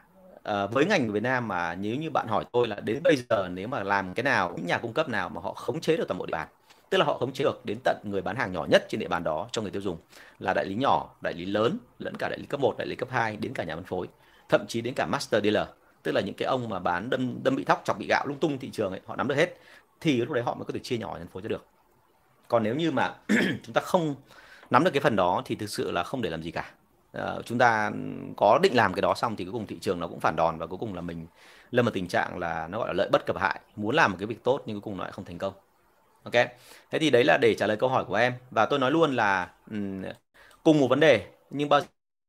uh, với ngành của Việt Nam mà nếu như bạn hỏi tôi là đến bây giờ nếu mà làm cái nào những nhà cung cấp nào mà họ khống chế được toàn bộ địa bàn tức là họ khống chế được đến tận người bán hàng nhỏ nhất trên địa bàn đó cho người tiêu dùng là đại lý nhỏ đại lý lớn lẫn cả đại lý cấp 1, đại lý cấp 2 đến cả nhà phân phối thậm chí đến cả master dealer tức là những cái ông mà bán đâm đâm bị thóc chọc bị gạo lung tung thị trường ấy họ nắm được hết thì lúc đấy họ mới có thể chia nhỏ phân phối cho được. Còn nếu như mà chúng ta không nắm được cái phần đó thì thực sự là không để làm gì cả. Ờ, chúng ta có định làm cái đó xong thì cuối cùng thị trường nó cũng phản đòn và cuối cùng là mình lâm vào tình trạng là nó gọi là lợi bất cập hại. Muốn làm một cái việc tốt nhưng cuối cùng nó lại không thành công. Ok? Thế thì đấy là để trả lời câu hỏi của em. Và tôi nói luôn là um, cùng một vấn đề nhưng bao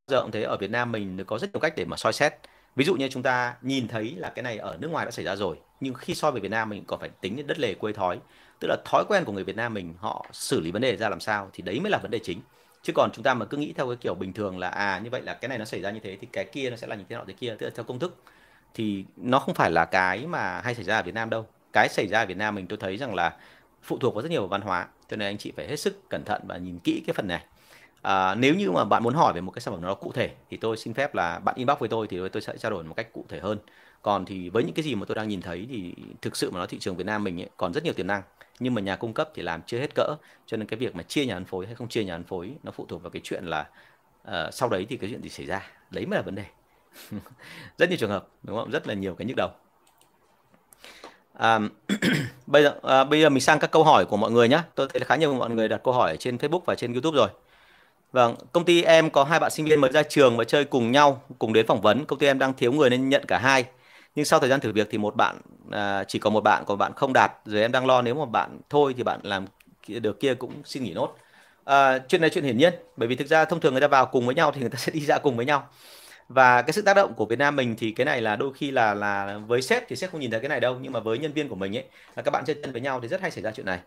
giờ cũng thế ở Việt Nam mình có rất nhiều cách để mà soi xét. Ví dụ như chúng ta nhìn thấy là cái này ở nước ngoài đã xảy ra rồi nhưng khi soi về Việt Nam mình còn phải tính đến đất lề quê thói. Tức là thói quen của người Việt Nam mình họ xử lý vấn đề ra làm sao thì đấy mới là vấn đề chính chứ còn chúng ta mà cứ nghĩ theo cái kiểu bình thường là à như vậy là cái này nó xảy ra như thế thì cái kia nó sẽ là như thế nào thế kia tức là theo công thức thì nó không phải là cái mà hay xảy ra ở Việt Nam đâu. Cái xảy ra ở Việt Nam mình tôi thấy rằng là phụ thuộc vào rất nhiều văn hóa cho nên anh chị phải hết sức cẩn thận và nhìn kỹ cái phần này. À, nếu như mà bạn muốn hỏi về một cái sản phẩm nó cụ thể thì tôi xin phép là bạn inbox với tôi thì tôi sẽ trao đổi một cách cụ thể hơn. Còn thì với những cái gì mà tôi đang nhìn thấy thì thực sự mà nói thị trường Việt Nam mình ấy, còn rất nhiều tiềm năng nhưng mà nhà cung cấp thì làm chưa hết cỡ cho nên cái việc mà chia nhà phân phối hay không chia nhà phân phối nó phụ thuộc vào cái chuyện là uh, sau đấy thì cái chuyện gì xảy ra đấy mới là vấn đề rất nhiều trường hợp đúng không rất là nhiều cái nhức đầu À, bây giờ à, bây giờ mình sang các câu hỏi của mọi người nhé. Tôi thấy là khá nhiều mọi người đặt câu hỏi trên Facebook và trên YouTube rồi. Vâng, công ty em có hai bạn sinh viên mới ra trường và chơi cùng nhau, cùng đến phỏng vấn. Công ty em đang thiếu người nên nhận cả hai. Nhưng sau thời gian thử việc thì một bạn à, chỉ có một bạn, còn bạn không đạt. Rồi em đang lo nếu mà bạn thôi thì bạn làm được kia cũng xin nghỉ nốt. À, chuyện này chuyện hiển nhiên, bởi vì thực ra thông thường người ta vào cùng với nhau thì người ta sẽ đi ra cùng với nhau và cái sự tác động của Việt Nam mình thì cái này là đôi khi là là với sếp thì sếp không nhìn thấy cái này đâu nhưng mà với nhân viên của mình ấy là các bạn chơi chân với nhau thì rất hay xảy ra chuyện này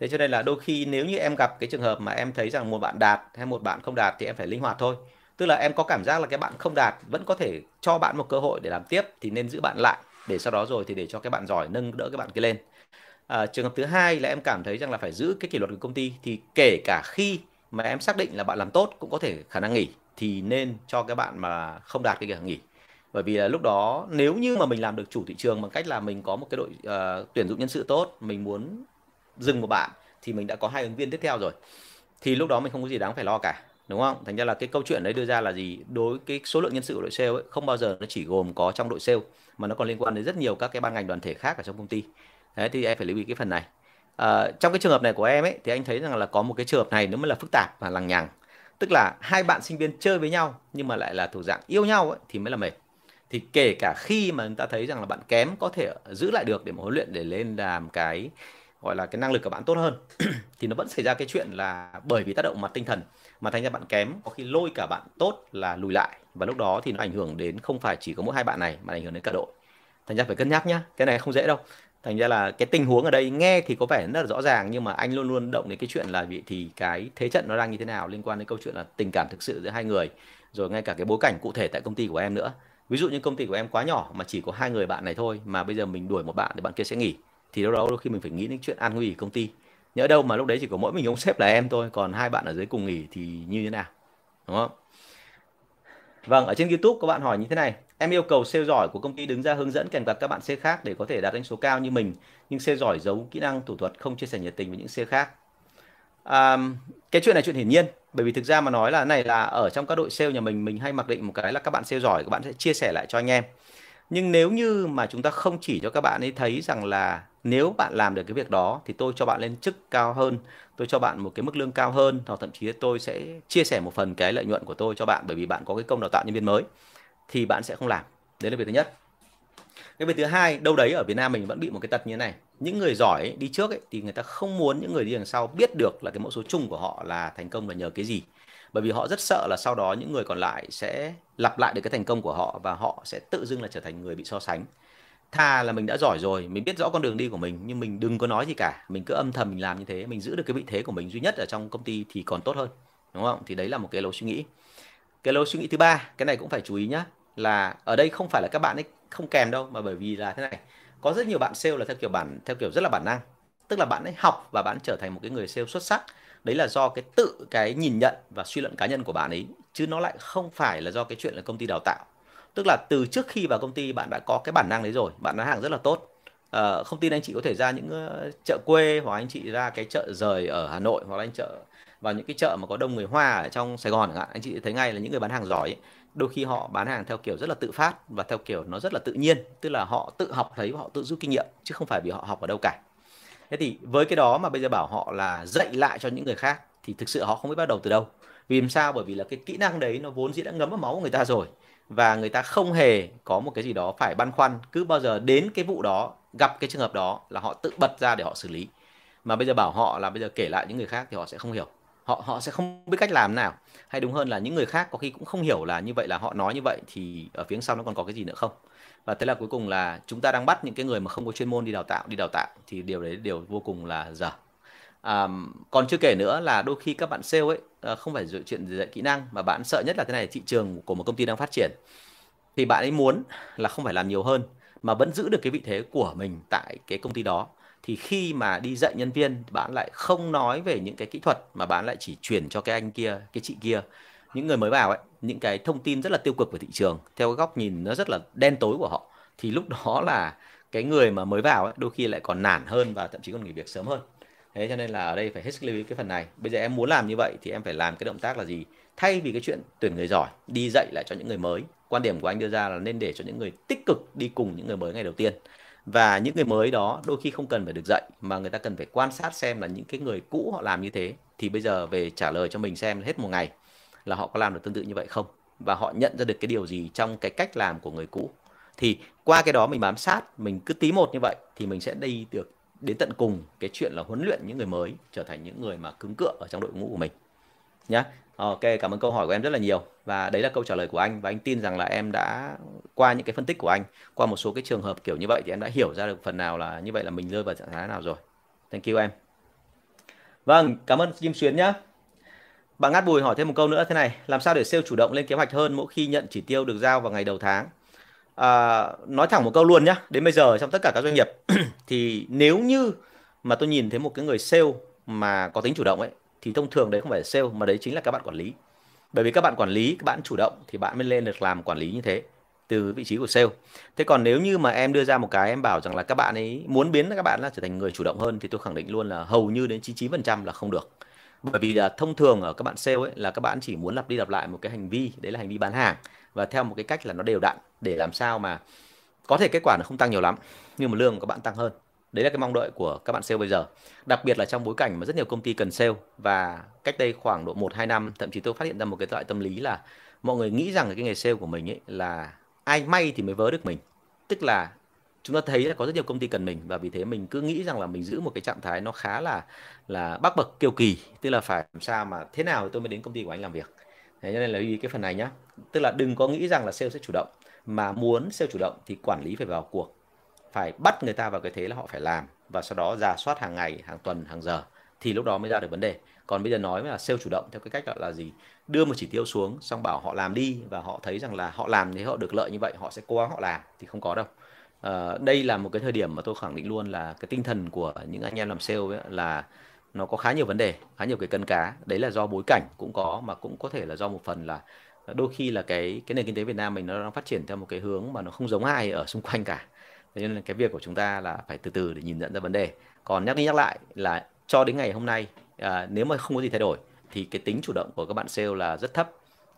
thế cho nên là đôi khi nếu như em gặp cái trường hợp mà em thấy rằng một bạn đạt hay một bạn không đạt thì em phải linh hoạt thôi tức là em có cảm giác là cái bạn không đạt vẫn có thể cho bạn một cơ hội để làm tiếp thì nên giữ bạn lại để sau đó rồi thì để cho cái bạn giỏi nâng đỡ cái bạn kia lên. À, trường hợp thứ hai là em cảm thấy rằng là phải giữ cái kỷ luật của công ty thì kể cả khi mà em xác định là bạn làm tốt cũng có thể khả năng nghỉ thì nên cho cái bạn mà không đạt cái việc nghỉ. Bởi vì là lúc đó nếu như mà mình làm được chủ thị trường bằng cách là mình có một cái đội uh, tuyển dụng nhân sự tốt mình muốn dừng một bạn thì mình đã có hai ứng viên tiếp theo rồi. Thì lúc đó mình không có gì đáng phải lo cả đúng không? Thành ra là cái câu chuyện đấy đưa ra là gì? Đối cái số lượng nhân sự của đội sale ấy, không bao giờ nó chỉ gồm có trong đội sale mà nó còn liên quan đến rất nhiều các cái ban ngành đoàn thể khác ở trong công ty. Đấy thì em phải lưu ý cái phần này. À, trong cái trường hợp này của em ấy thì anh thấy rằng là có một cái trường hợp này nó mới là phức tạp và lằng nhằng. Tức là hai bạn sinh viên chơi với nhau nhưng mà lại là thuộc dạng yêu nhau ấy, thì mới là mệt. Thì kể cả khi mà người ta thấy rằng là bạn kém có thể giữ lại được để mà huấn luyện để lên làm cái gọi là cái năng lực của bạn tốt hơn thì nó vẫn xảy ra cái chuyện là bởi vì tác động mặt tinh thần mà thành ra bạn kém, có khi lôi cả bạn tốt là lùi lại. Và lúc đó thì nó ảnh hưởng đến không phải chỉ có mỗi hai bạn này, mà ảnh hưởng đến cả đội. Thành ra phải cân nhắc nhá, cái này không dễ đâu. Thành ra là cái tình huống ở đây nghe thì có vẻ rất là rõ ràng, nhưng mà anh luôn luôn động đến cái chuyện là vị thì cái thế trận nó đang như thế nào liên quan đến câu chuyện là tình cảm thực sự giữa hai người, rồi ngay cả cái bối cảnh cụ thể tại công ty của em nữa. Ví dụ như công ty của em quá nhỏ mà chỉ có hai người bạn này thôi, mà bây giờ mình đuổi một bạn thì bạn kia sẽ nghỉ. Thì đâu đó đôi khi mình phải nghĩ đến chuyện an nguy của công ty nhớ đâu mà lúc đấy chỉ có mỗi mình ông sếp là em thôi còn hai bạn ở dưới cùng nghỉ thì như thế nào đúng không vâng ở trên youtube các bạn hỏi như thế này Em yêu cầu sale giỏi của công ty đứng ra hướng dẫn kèm cặp các bạn sale khác để có thể đạt đánh số cao như mình, nhưng sale giỏi giấu kỹ năng thủ thuật không chia sẻ nhiệt tình với những sale khác. À, cái chuyện này chuyện hiển nhiên, bởi vì thực ra mà nói là này là ở trong các đội sale nhà mình mình hay mặc định một cái là các bạn sale giỏi các bạn sẽ chia sẻ lại cho anh em nhưng nếu như mà chúng ta không chỉ cho các bạn ấy thấy rằng là nếu bạn làm được cái việc đó thì tôi cho bạn lên chức cao hơn tôi cho bạn một cái mức lương cao hơn hoặc thậm chí tôi sẽ chia sẻ một phần cái lợi nhuận của tôi cho bạn bởi vì bạn có cái công đào tạo nhân viên mới thì bạn sẽ không làm. Đấy là việc thứ nhất. Cái việc thứ hai đâu đấy ở Việt Nam mình vẫn bị một cái tật như thế này. Những người giỏi ấy, đi trước ấy, thì người ta không muốn những người đi đằng sau biết được là cái mẫu số chung của họ là thành công là nhờ cái gì bởi vì họ rất sợ là sau đó những người còn lại sẽ lặp lại được cái thành công của họ và họ sẽ tự dưng là trở thành người bị so sánh. Thà là mình đã giỏi rồi, mình biết rõ con đường đi của mình, nhưng mình đừng có nói gì cả. Mình cứ âm thầm mình làm như thế, mình giữ được cái vị thế của mình duy nhất ở trong công ty thì còn tốt hơn, đúng không? Thì đấy là một cái lối suy nghĩ. Cái lối suy nghĩ thứ ba, cái này cũng phải chú ý nhá, là ở đây không phải là các bạn ấy không kèm đâu, mà bởi vì là thế này, có rất nhiều bạn sale là theo kiểu bản, theo kiểu rất là bản năng. Tức là bạn ấy học và bạn trở thành một cái người sale xuất sắc đấy là do cái tự cái nhìn nhận và suy luận cá nhân của bạn ấy chứ nó lại không phải là do cái chuyện là công ty đào tạo. Tức là từ trước khi vào công ty bạn đã có cái bản năng đấy rồi bạn bán hàng rất là tốt. Uh, không tin anh chị có thể ra những uh, chợ quê hoặc anh chị ra cái chợ rời ở Hà Nội hoặc là anh chợ vào những cái chợ mà có đông người Hoa ở trong Sài Gòn chẳng hạn. Anh chị thấy ngay là những người bán hàng giỏi ấy, đôi khi họ bán hàng theo kiểu rất là tự phát và theo kiểu nó rất là tự nhiên. Tức là họ tự học thấy và họ tự rút kinh nghiệm chứ không phải vì họ học ở đâu cả thế thì với cái đó mà bây giờ bảo họ là dạy lại cho những người khác thì thực sự họ không biết bắt đầu từ đâu. Vì làm sao? Bởi vì là cái kỹ năng đấy nó vốn dĩ đã ngấm vào máu của người ta rồi. Và người ta không hề có một cái gì đó phải băn khoăn. Cứ bao giờ đến cái vụ đó, gặp cái trường hợp đó là họ tự bật ra để họ xử lý. Mà bây giờ bảo họ là bây giờ kể lại những người khác thì họ sẽ không hiểu. Họ họ sẽ không biết cách làm nào. Hay đúng hơn là những người khác có khi cũng không hiểu là như vậy là họ nói như vậy thì ở phía sau nó còn có cái gì nữa không? Và thế là cuối cùng là chúng ta đang bắt những cái người mà không có chuyên môn đi đào tạo đi đào tạo thì điều đấy điều vô cùng là dở. À, còn chưa kể nữa là đôi khi các bạn sale ấy ờ, không phải dựa chuyện dạy kỹ năng mà bạn sợ nhất là thế này thị trường của một công ty đang phát triển. Thì bạn ấy muốn là không phải làm nhiều hơn mà vẫn giữ được cái vị thế của mình tại cái công ty đó. Thì khi mà đi dạy nhân viên bạn lại không nói về những cái kỹ thuật mà bạn lại chỉ chuyển cho cái anh kia cái chị kia những người mới vào ấy những cái thông tin rất là tiêu cực về thị trường theo cái góc nhìn nó rất là đen tối của họ thì lúc đó là cái người mà mới vào ấy, đôi khi lại còn nản hơn và thậm chí còn nghỉ việc sớm hơn. Thế cho nên là ở đây phải hết sức lưu ý cái phần này. Bây giờ em muốn làm như vậy thì em phải làm cái động tác là gì? Thay vì cái chuyện tuyển người giỏi đi dạy lại cho những người mới. Quan điểm của anh đưa ra là nên để cho những người tích cực đi cùng những người mới ngày đầu tiên. Và những người mới đó đôi khi không cần phải được dạy mà người ta cần phải quan sát xem là những cái người cũ họ làm như thế. Thì bây giờ về trả lời cho mình xem hết một ngày là họ có làm được tương tự như vậy không? Và họ nhận ra được cái điều gì trong cái cách làm của người cũ? Thì qua cái đó mình bám sát, mình cứ tí một như vậy thì mình sẽ đi được đến tận cùng cái chuyện là huấn luyện những người mới trở thành những người mà cứng cựa ở trong đội ngũ của mình. Nhé ok, cảm ơn câu hỏi của em rất là nhiều. Và đấy là câu trả lời của anh. Và anh tin rằng là em đã, qua những cái phân tích của anh, qua một số cái trường hợp kiểu như vậy thì em đã hiểu ra được phần nào là như vậy là mình rơi vào trạng thái nào rồi. Thank you em. Vâng cảm ơn Kim Xuyến nhé bạn Ngát Bùi hỏi thêm một câu nữa thế này làm sao để sale chủ động lên kế hoạch hơn mỗi khi nhận chỉ tiêu được giao vào ngày đầu tháng? À, nói thẳng một câu luôn nhá đến bây giờ trong tất cả các doanh nghiệp thì nếu như mà tôi nhìn thấy một cái người sale mà có tính chủ động ấy thì thông thường đấy không phải là sale mà đấy chính là các bạn quản lý. Bởi vì các bạn quản lý các bạn chủ động thì bạn mới lên được làm quản lý như thế từ vị trí của sale. Thế còn nếu như mà em đưa ra một cái em bảo rằng là các bạn ấy muốn biến các bạn là trở thành người chủ động hơn thì tôi khẳng định luôn là hầu như đến 99% là không được bởi vì là thông thường ở các bạn sale ấy là các bạn chỉ muốn lặp đi lặp lại một cái hành vi, đấy là hành vi bán hàng. Và theo một cái cách là nó đều đặn để làm sao mà có thể kết quả nó không tăng nhiều lắm, nhưng mà lương của các bạn tăng hơn. Đấy là cái mong đợi của các bạn sale bây giờ. Đặc biệt là trong bối cảnh mà rất nhiều công ty cần sale và cách đây khoảng độ 1 2 năm, thậm chí tôi phát hiện ra một cái loại tâm lý là mọi người nghĩ rằng cái nghề sale của mình ấy là ai may thì mới vớ được mình. Tức là chúng ta thấy là có rất nhiều công ty cần mình và vì thế mình cứ nghĩ rằng là mình giữ một cái trạng thái nó khá là là bắc bậc, kiêu kỳ. Tức là phải làm sao mà thế nào tôi mới đến công ty của anh làm việc. Thế nên là lưu ý cái phần này nhá. Tức là đừng có nghĩ rằng là sale sẽ chủ động, mà muốn sale chủ động thì quản lý phải vào cuộc. Phải bắt người ta vào cái thế là họ phải làm và sau đó giả soát hàng ngày, hàng tuần, hàng giờ thì lúc đó mới ra được vấn đề. Còn bây giờ nói là sale chủ động theo cái cách gọi là gì? Đưa một chỉ tiêu xuống, xong bảo họ làm đi và họ thấy rằng là họ làm thì họ được lợi như vậy, họ sẽ cố gắng họ làm thì không có đâu uh, đây là một cái thời điểm mà tôi khẳng định luôn là cái tinh thần của những anh em làm sale ấy là nó có khá nhiều vấn đề khá nhiều cái cân cá. Đấy là do bối cảnh cũng có mà cũng có thể là do một phần là đôi khi là cái cái nền kinh tế Việt Nam mình nó đang phát triển theo một cái hướng mà nó không giống ai ở xung quanh cả. Thế nên là cái việc của chúng ta là phải từ từ để nhìn nhận ra vấn đề. Còn nhắc đi nhắc lại là cho đến ngày hôm nay à, nếu mà không có gì thay đổi thì cái tính chủ động của các bạn sale là rất thấp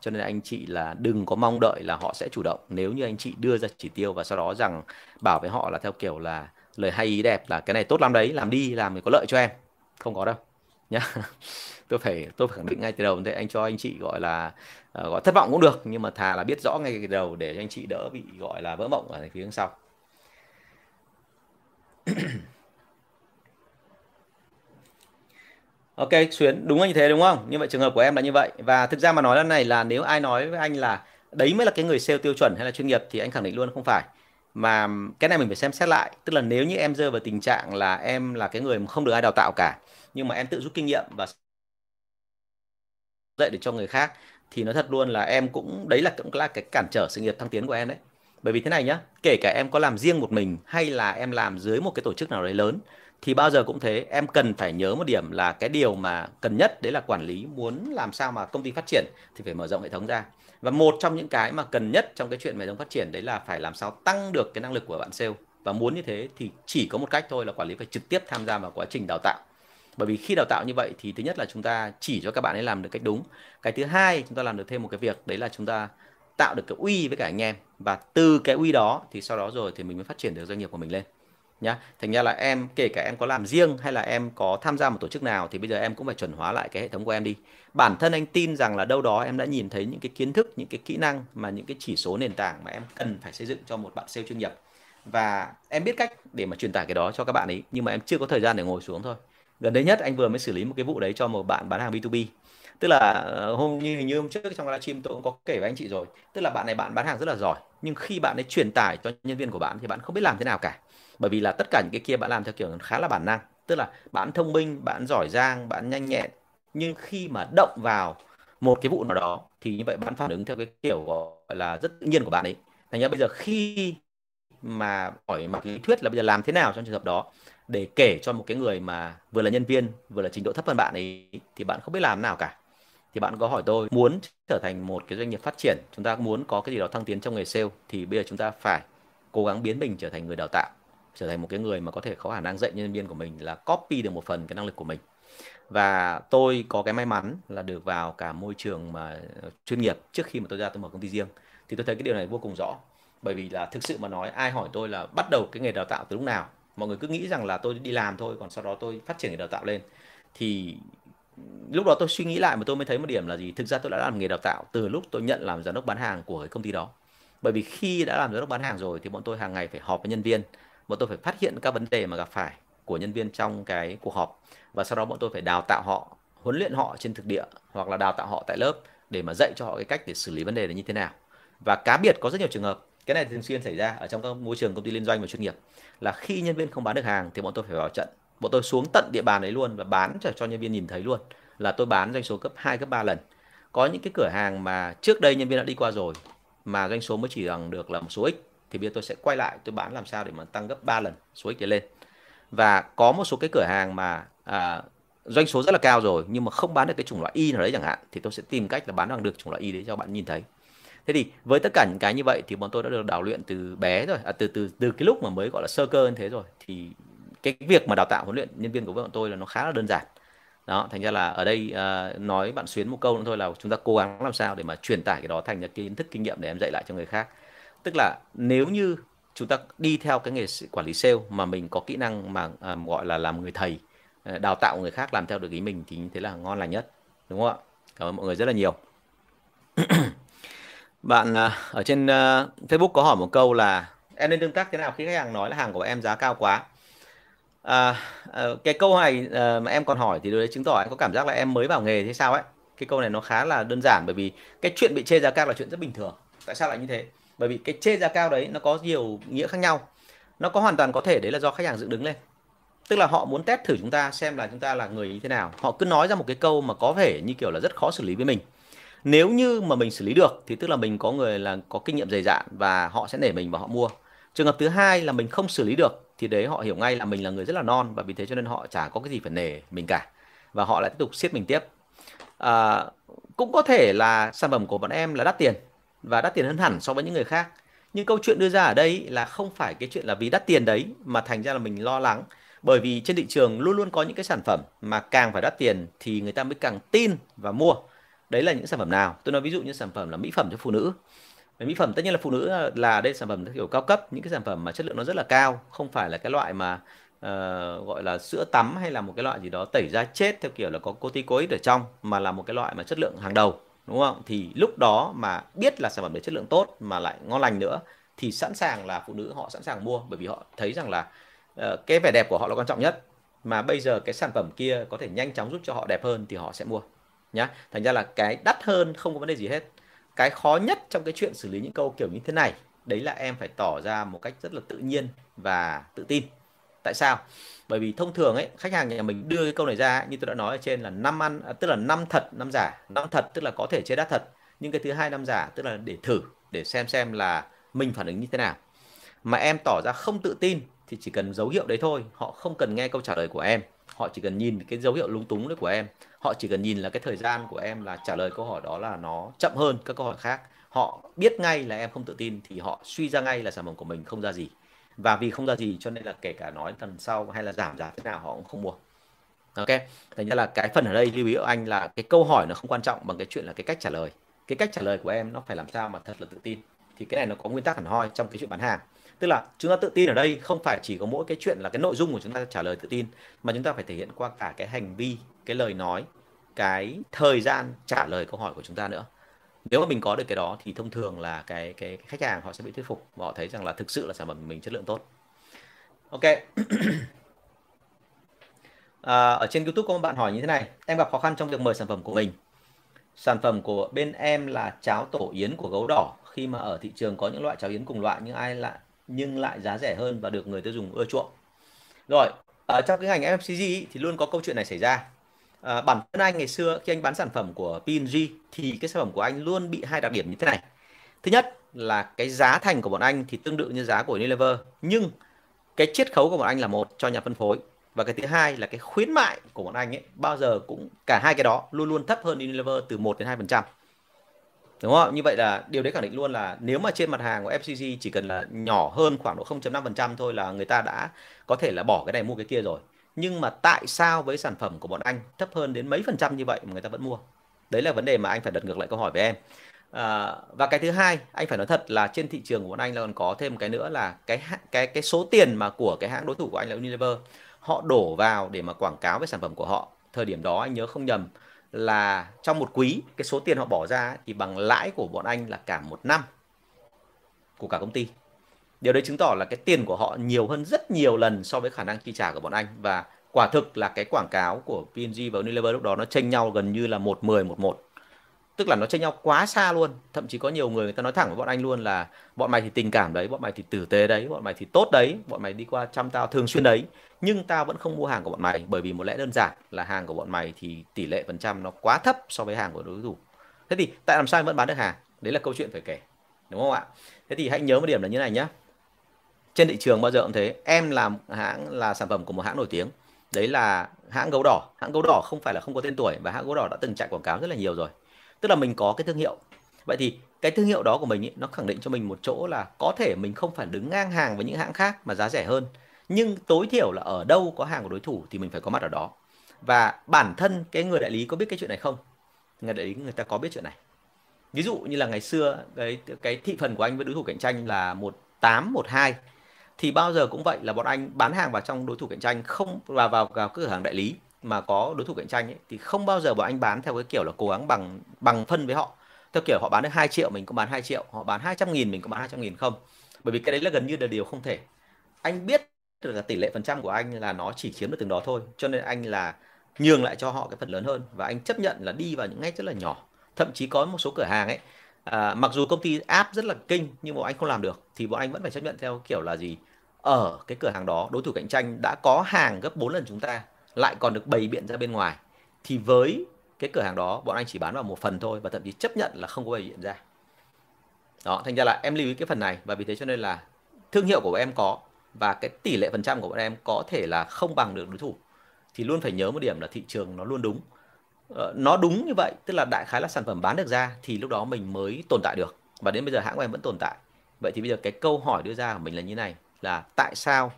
cho nên anh chị là đừng có mong đợi là họ sẽ chủ động. Nếu như anh chị đưa ra chỉ tiêu và sau đó rằng bảo với họ là theo kiểu là lời hay ý đẹp là cái này tốt lắm đấy làm đi làm thì có lợi cho em. Không có đâu nhá. Tôi phải tôi phải khẳng định ngay từ đầu. Thế anh cho anh chị gọi là uh, gọi thất vọng cũng được nhưng mà thà là biết rõ ngay từ đầu để cho anh chị đỡ bị gọi là vỡ mộng ở phía sau. Ok, Xuyến, đúng là như thế, đúng không? Như vậy trường hợp của em là như vậy. Và thực ra mà nói lần này là nếu ai nói với anh là đấy mới là cái người sale tiêu chuẩn hay là chuyên nghiệp thì anh khẳng định luôn không phải. Mà cái này mình phải xem xét lại. Tức là nếu như em rơi vào tình trạng là em là cái người mà không được ai đào tạo cả, nhưng mà em tự rút kinh nghiệm và dạy để cho người khác, thì nói thật luôn là em cũng, đấy là cũng là cái cản trở sự nghiệp thăng tiến của em đấy. Bởi vì thế này nhá, kể cả em có làm riêng một mình hay là em làm dưới một cái tổ chức nào đấy lớn thì bao giờ cũng thế, em cần phải nhớ một điểm là cái điều mà cần nhất, đấy là quản lý muốn làm sao mà công ty phát triển thì phải mở rộng hệ thống ra. Và một trong những cái mà cần nhất trong cái chuyện mở rộng phát triển, đấy là phải làm sao tăng được cái năng lực của bạn sale. Và muốn như thế thì chỉ có một cách thôi là quản lý phải trực tiếp tham gia vào quá trình đào tạo. Bởi vì khi đào tạo như vậy thì thứ nhất là chúng ta chỉ cho các bạn ấy làm được cách đúng. Cái thứ hai, chúng ta làm được thêm một cái việc, đấy là chúng ta tạo được cái uy với cả anh em. Và từ cái uy đó thì sau đó rồi thì mình mới phát triển được doanh nghiệp của mình lên nhá. Thành ra là em, kể cả em có làm riêng hay là em có tham gia một tổ chức nào thì bây giờ em cũng phải chuẩn hóa lại cái hệ thống của em đi. Bản thân anh tin rằng là đâu đó em đã nhìn thấy những cái kiến thức, những cái kỹ năng mà những cái chỉ số nền tảng mà em cần phải xây dựng cho một bạn sale chuyên nghiệp. Và em biết cách để mà truyền tải cái đó cho các bạn ấy, nhưng mà em chưa có thời gian để ngồi xuống thôi. Gần đây nhất anh vừa mới xử lý một cái vụ đấy cho một bạn bán hàng B2B tức là ờ, hôm, như hình như hôm trước trong livestream tôi cũng có kể với anh chị rồi. Tức là bạn này bạn bán hàng rất là giỏi, nhưng khi bạn ấy truyền tải cho nhân viên của bạn thì bạn không biết làm thế nào cả bởi vì là tất cả những cái kia bạn làm theo kiểu khá là bản năng. Tức là bạn thông minh, bạn giỏi giang, bạn nhanh nhẹn. Nhưng khi mà động vào một cái vụ nào đó, thì như vậy bạn phản ứng theo cái kiểu gọi là rất tự nhiên của bạn ấy. Thành ra bây giờ khi mà hỏi mặt lý thuyết là bây giờ làm thế nào trong trường hợp đó, để kể cho một cái người mà vừa là nhân viên, vừa là trình độ thấp hơn bạn ấy, thì bạn không biết làm nào cả. Thì bạn có hỏi tôi, muốn trở thành một cái doanh nghiệp phát triển? Chúng ta muốn có cái gì đó thăng tiến trong nghề sale? Thì bây giờ chúng ta phải cố gắng biến mình trở thành người đào tạo trở thành một cái người mà có thể có khả năng dạy nhân viên của mình là copy được một phần cái năng lực của mình. Và tôi có cái may mắn là được vào cả môi trường mà ờ, chuyên nghiệp trước khi mà tôi ra tôi mở công ty riêng. Thì tôi thấy cái điều này vô cùng rõ, bởi vì là thực sự mà nói, ai hỏi tôi là bắt đầu cái nghề đào tạo từ lúc nào? Mọi người cứ nghĩ rằng là tôi đi làm thôi, còn sau đó tôi phát triển nghề đào tạo lên. Thì lúc đó tôi suy nghĩ lại mà tôi mới thấy một điểm là gì? Thực ra tôi đã làm nghề đào tạo từ lúc tôi nhận làm giám đốc bán hàng của cái công ty đó. Bởi vì khi đã làm giám đốc bán hàng rồi thì bọn tôi hàng ngày phải họp với nhân viên bọn tôi phải phát hiện các vấn đề mà gặp phải của nhân viên trong cái cuộc họp. Và sau đó bọn tôi phải đào tạo họ, huấn luyện họ trên thực địa hoặc là đào tạo họ tại lớp để mà dạy cho họ cái cách để xử lý vấn đề là như thế nào. Và cá biệt có rất nhiều trường hợp, cái này thường xuyên xảy ra ở trong các môi trường công ty liên doanh và chuyên nghiệp, là khi nhân viên không bán được hàng thì bọn tôi phải vào trận. Bọn tôi xuống tận địa bàn ấy luôn và bán cho cho nhân viên nhìn thấy luôn là tôi bán doanh số cấp 2 cấp 3 lần. Có những cái cửa hàng mà trước đây nhân viên đã đi qua rồi mà doanh số mới chỉ bằng được là một số ít thì bây giờ tôi sẽ quay lại tôi bán làm sao để mà tăng gấp 3 lần số x lên. Và có một số cái cửa hàng mà à, doanh số rất là cao rồi nhưng mà không bán được cái chủng loại y nào đấy chẳng hạn thì tôi sẽ tìm cách là bán bằng được chủng loại y đấy cho bạn nhìn thấy. Thế thì với tất cả những cái như vậy thì bọn tôi đã được đào luyện từ bé rồi à, từ từ từ cái lúc mà mới gọi là sơ cơ như thế rồi thì cái việc mà đào tạo huấn luyện nhân viên của bọn tôi là nó khá là đơn giản. Đó thành ra là ở đây uh, nói bạn xuyến một câu nữa thôi là chúng ta cố gắng làm sao để mà truyền tải cái đó thành cái kiến thức kinh nghiệm để em dạy lại cho người khác tức là nếu như chúng ta đi theo cái nghề quản lý sale mà mình có kỹ năng mà uh, gọi là làm người thầy à, đào tạo người khác làm theo được ý mình thì như thế là ngon lành nhất đúng không ạ? Cảm ơn mọi người rất là nhiều. Bạn à, ở trên uh, Facebook có hỏi một câu là em nên tương tác thế nào khi khách hàng nói là hàng của em giá cao quá? À, cái câu này mà em còn hỏi thì đấy chứng tỏ em có cảm giác là em mới vào nghề thế sao ấy? Cái câu này nó khá là đơn giản bởi vì cái chuyện bị chê giá cao là chuyện rất bình thường. Tại sao lại như thế? Bởi vì cái chê giá cao đấy nó có nhiều nghĩa khác nhau. Nó có hoàn toàn có thể đấy là do khách hàng dựng đứng lên. Tức là họ muốn test thử chúng ta xem là chúng ta là người như thế nào. Họ cứ nói ra một cái câu mà có vẻ như kiểu là rất khó xử lý với mình. Nếu như mà mình xử lý được thì tức là mình có người là có kinh nghiệm dày dạn và họ sẽ nể mình và họ mua. Trường hợp thứ hai là mình không xử lý được thì đấy họ hiểu ngay là mình là người rất là non và vì thế cho nên họ chả có cái gì phải nể mình cả. Và họ lại tiếp tục siết mình tiếp. À, cũng có thể là sản phẩm của bọn em là đắt tiền và đắt tiền hơn hẳn so với những người khác. Nhưng câu chuyện đưa ra ở đây là không phải cái chuyện là vì đắt tiền đấy mà thành ra là mình lo lắng. Bởi vì trên thị trường luôn luôn có những cái sản phẩm mà càng phải đắt tiền thì người ta mới càng tin và mua. Đấy là những sản phẩm nào? Tôi nói ví dụ như sản phẩm là mỹ phẩm cho phụ nữ. Mỹ phẩm tất nhiên là phụ nữ là đây sản phẩm kiểu cao cấp những cái sản phẩm mà chất lượng nó rất là cao không phải là cái loại mà uh, gọi là sữa tắm hay là một cái loại gì đó tẩy da chết theo kiểu là có corticoid ở trong mà là một cái loại mà chất lượng hàng đầu đúng không? Thì lúc đó mà biết là sản phẩm đấy chất lượng tốt mà lại ngon lành nữa thì sẵn sàng là phụ nữ họ sẵn sàng mua bởi vì họ thấy rằng là uh, cái vẻ đẹp của họ là quan trọng nhất. Mà bây giờ cái sản phẩm kia có thể nhanh chóng giúp cho họ đẹp hơn thì họ sẽ mua nhá. Thành ra là cái đắt hơn không có vấn đề gì hết. Cái khó nhất trong cái chuyện xử lý những câu kiểu như thế này đấy là em phải tỏ ra một cách rất là tự nhiên và tự tin tại sao? Bởi vì thông thường ấy khách hàng nhà mình đưa cái câu này ra như tôi đã nói ở trên là năm ăn à, tức là năm thật năm giả. Năm thật tức là có thể chế đắt thật. Nhưng cái thứ hai năm giả tức là để thử để xem xem là mình phản ứng như thế nào. Mà em tỏ ra không tự tin thì chỉ cần dấu hiệu đấy thôi. Họ không cần nghe câu trả lời của em. Họ chỉ cần nhìn cái dấu hiệu lúng túng đấy của em. Họ chỉ cần nhìn là cái thời gian của em là trả lời câu hỏi đó là nó chậm hơn các câu hỏi khác. Họ biết ngay là em không tự tin thì họ suy ra ngay là sản phẩm của mình không ra gì và vì không ra gì cho nên là kể cả nói tuần sau hay là giảm giá thế nào họ cũng không mua. Ok, thành ra là cái phần ở đây lưu ý của anh là cái câu hỏi nó không quan trọng bằng cái chuyện là cái cách trả lời. Cái cách trả lời của em nó phải làm sao mà thật là tự tin. Thì cái này nó có nguyên tắc hẳn hoi trong cái chuyện bán hàng. Tức là chúng ta tự tin ở đây không phải chỉ có mỗi cái chuyện là cái nội dung của chúng ta trả lời tự tin, mà chúng ta phải thể hiện qua cả cái hành vi, cái lời nói, cái thời gian trả lời câu hỏi của chúng ta nữa nếu mà mình có được cái đó thì thông thường là cái cái, cái khách hàng họ sẽ bị thuyết phục và họ thấy rằng là thực sự là sản phẩm mình chất lượng tốt. Ok. À, ở trên youtube có một bạn hỏi như thế này. Em gặp khó khăn trong việc mời sản phẩm của mình. Sản phẩm của bên em là cháo tổ yến của gấu đỏ. Khi mà ở thị trường có những loại cháo yến cùng loại nhưng ai lại nhưng lại giá rẻ hơn và được người tiêu dùng ưa chuộng. Rồi ở trong cái ngành FMCG thì luôn có câu chuyện này xảy ra à, bản thân anh ngày xưa khi anh bán sản phẩm của P&G thì cái sản phẩm của anh luôn bị hai đặc điểm như thế này. Thứ nhất là cái giá thành của bọn anh thì tương tự như giá của Unilever nhưng cái chiết khấu của bọn anh là một cho nhà phân phối. Và cái thứ hai là cái khuyến mại của bọn anh ấy bao giờ cũng cả hai cái đó luôn luôn thấp hơn Unilever từ 1 đến 2 phần trăm. Đúng không như vậy là điều đấy khẳng định luôn là nếu mà trên mặt hàng của FCG chỉ cần là nhỏ hơn khoảng độ 0.5% thôi là người ta đã có thể là bỏ cái này mua cái kia rồi nhưng mà tại sao với sản phẩm của bọn anh thấp hơn đến mấy phần trăm như vậy mà người ta vẫn mua? Đấy là vấn đề mà anh phải đặt ngược lại câu hỏi với em. À, và cái thứ hai anh phải nói thật là trên thị trường của bọn anh là còn có thêm cái nữa là cái cái cái số tiền mà của cái hãng đối thủ của anh là Unilever. Họ đổ vào để mà quảng cáo với sản phẩm của họ. Thời điểm đó anh nhớ không nhầm là trong một quý cái số tiền họ bỏ ra thì bằng lãi của bọn anh là cả một năm của cả công ty điều đấy chứng tỏ là cái tiền của họ nhiều hơn rất nhiều lần so với khả năng chi trả của bọn anh. Và quả thực là cái quảng cáo của P&G và Unilever lúc đó nó chênh nhau gần như là một mười, một một. Tức là nó chênh nhau quá xa luôn. Thậm chí có nhiều người người ta nói thẳng với bọn anh luôn là bọn mày thì tình cảm đấy, bọn mày thì tử tế đấy, bọn mày thì tốt đấy, bọn mày đi qua chăm tao thường xuyên đấy. Nhưng tao vẫn không mua hàng của bọn mày bởi vì một lẽ đơn giản là hàng của bọn mày thì tỷ lệ phần trăm nó quá thấp so với hàng của đối thủ. Thế thì tại làm sao vẫn bán được hàng? Đấy là câu chuyện phải kể, đúng không ạ? Thế thì hãy nhớ một điểm là như này nhé trên thị trường bao giờ cũng thế. Em làm hãng là sản phẩm của một hãng nổi tiếng. Đấy là hãng gấu đỏ. Hãng gấu đỏ không phải là không có tên tuổi và hãng gấu đỏ đã từng chạy quảng cáo rất là nhiều rồi. Tức là mình có cái thương hiệu. Vậy thì cái thương hiệu đó của mình ý, nó khẳng định cho mình một chỗ là có thể mình không phải đứng ngang hàng với những hãng khác mà giá rẻ hơn. Nhưng tối thiểu là ở đâu có hàng của đối thủ thì mình phải có mặt ở đó. Và bản thân cái người đại lý có biết cái chuyện này không? Người đại lý người ta có biết chuyện này. Ví dụ như là ngày xưa cái cái thị phần của anh với đối thủ cạnh tranh là một tám một hai thì bao giờ cũng vậy là bọn anh bán hàng vào trong đối thủ cạnh tranh không vào vào vào cửa hàng đại lý mà có đối thủ cạnh tranh ấy, thì không bao giờ bọn anh bán theo cái kiểu là cố gắng bằng bằng phân với họ. Theo kiểu họ bán được 2 triệu mình cũng bán 2 triệu họ bán 200 nghìn mình cũng bán 200 nghìn không? Bởi vì cái đấy là gần như là điều không thể. Anh biết được là tỷ lệ phần trăm của anh là nó chỉ chiếm được từng đó thôi cho nên anh là nhường lại cho họ cái phần lớn hơn. Và anh chấp nhận là đi vào những ngách rất là nhỏ. Thậm chí có một số cửa hàng ấy à, mặc dù công ty áp rất là kinh nhưng bọn anh không làm được thì bọn anh vẫn phải chấp nhận theo kiểu là gì? Ở cái cửa hàng đó đối thủ cạnh tranh đã có hàng gấp 4 lần chúng ta lại còn được bày biện ra bên ngoài. Thì với cái cửa hàng đó bọn anh chỉ bán vào một phần thôi và thậm chí chấp nhận là không có bày biện ra. Đó thành ra là em lưu ý cái phần này và vì thế cho nên là thương hiệu của bọn em có và cái tỷ lệ phần trăm của bọn em có thể là không bằng được đối thủ. Thì luôn phải nhớ một điểm là thị trường nó luôn đúng. Ờ, nó đúng như vậy tức là đại khái là sản phẩm bán được ra thì lúc đó mình mới tồn tại được. Và đến bây giờ hãng của em vẫn tồn tại. Vậy thì bây giờ cái câu hỏi đưa ra của mình là như này là tại sao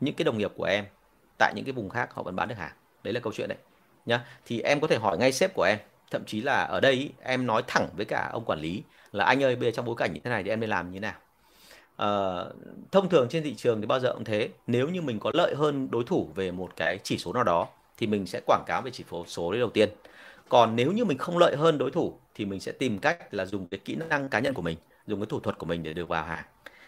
những cái đồng nghiệp của em tại những cái vùng khác họ vẫn bán được hàng? Đấy là câu chuyện đấy nhá. Thì em có thể hỏi ngay sếp của em thậm chí là ở đây em nói thẳng với cả ông quản lý là anh ơi bây giờ trong bối cảnh như thế này thì em nên làm như thế nào? Uh, thông thường trên thị trường thì bao giờ cũng thế. Nếu như mình có lợi hơn đối thủ về một cái chỉ số nào đó thì mình sẽ quảng cáo về chỉ số số đấy đầu tiên. Còn nếu như mình không lợi hơn đối thủ thì mình sẽ tìm cách là dùng cái kỹ năng cá nhân của mình dùng cái thủ thuật của mình để được vào hàng.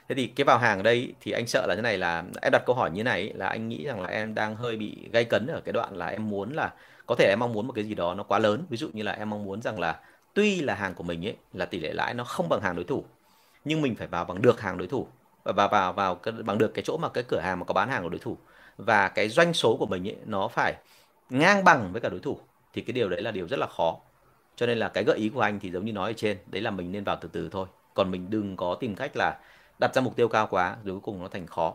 Thế thì cái vào hàng ở đây thì anh sợ là thế này là em đặt câu hỏi như này là anh nghĩ rằng là em đang hơi bị gây cấn ở cái đoạn là em muốn là có thể em mong muốn một cái gì đó nó quá lớn. Ví dụ như là em mong muốn rằng là tuy là hàng của mình ấy là tỷ lệ lãi nó không bằng hàng đối thủ nhưng mình phải vào bằng được hàng đối thủ và vào vào vào cái, bằng được cái chỗ mà cái cửa hàng mà có bán hàng của đối thủ. Và cái doanh số của mình ấy nó phải ngang bằng với cả đối thủ thì cái điều đấy là điều rất là khó. Cho nên là cái gợi ý của anh thì giống như nói ở trên đấy là mình nên vào từ từ thôi. Còn mình đừng có tìm cách là đặt ra mục tiêu cao quá rồi cuối cùng nó thành khó.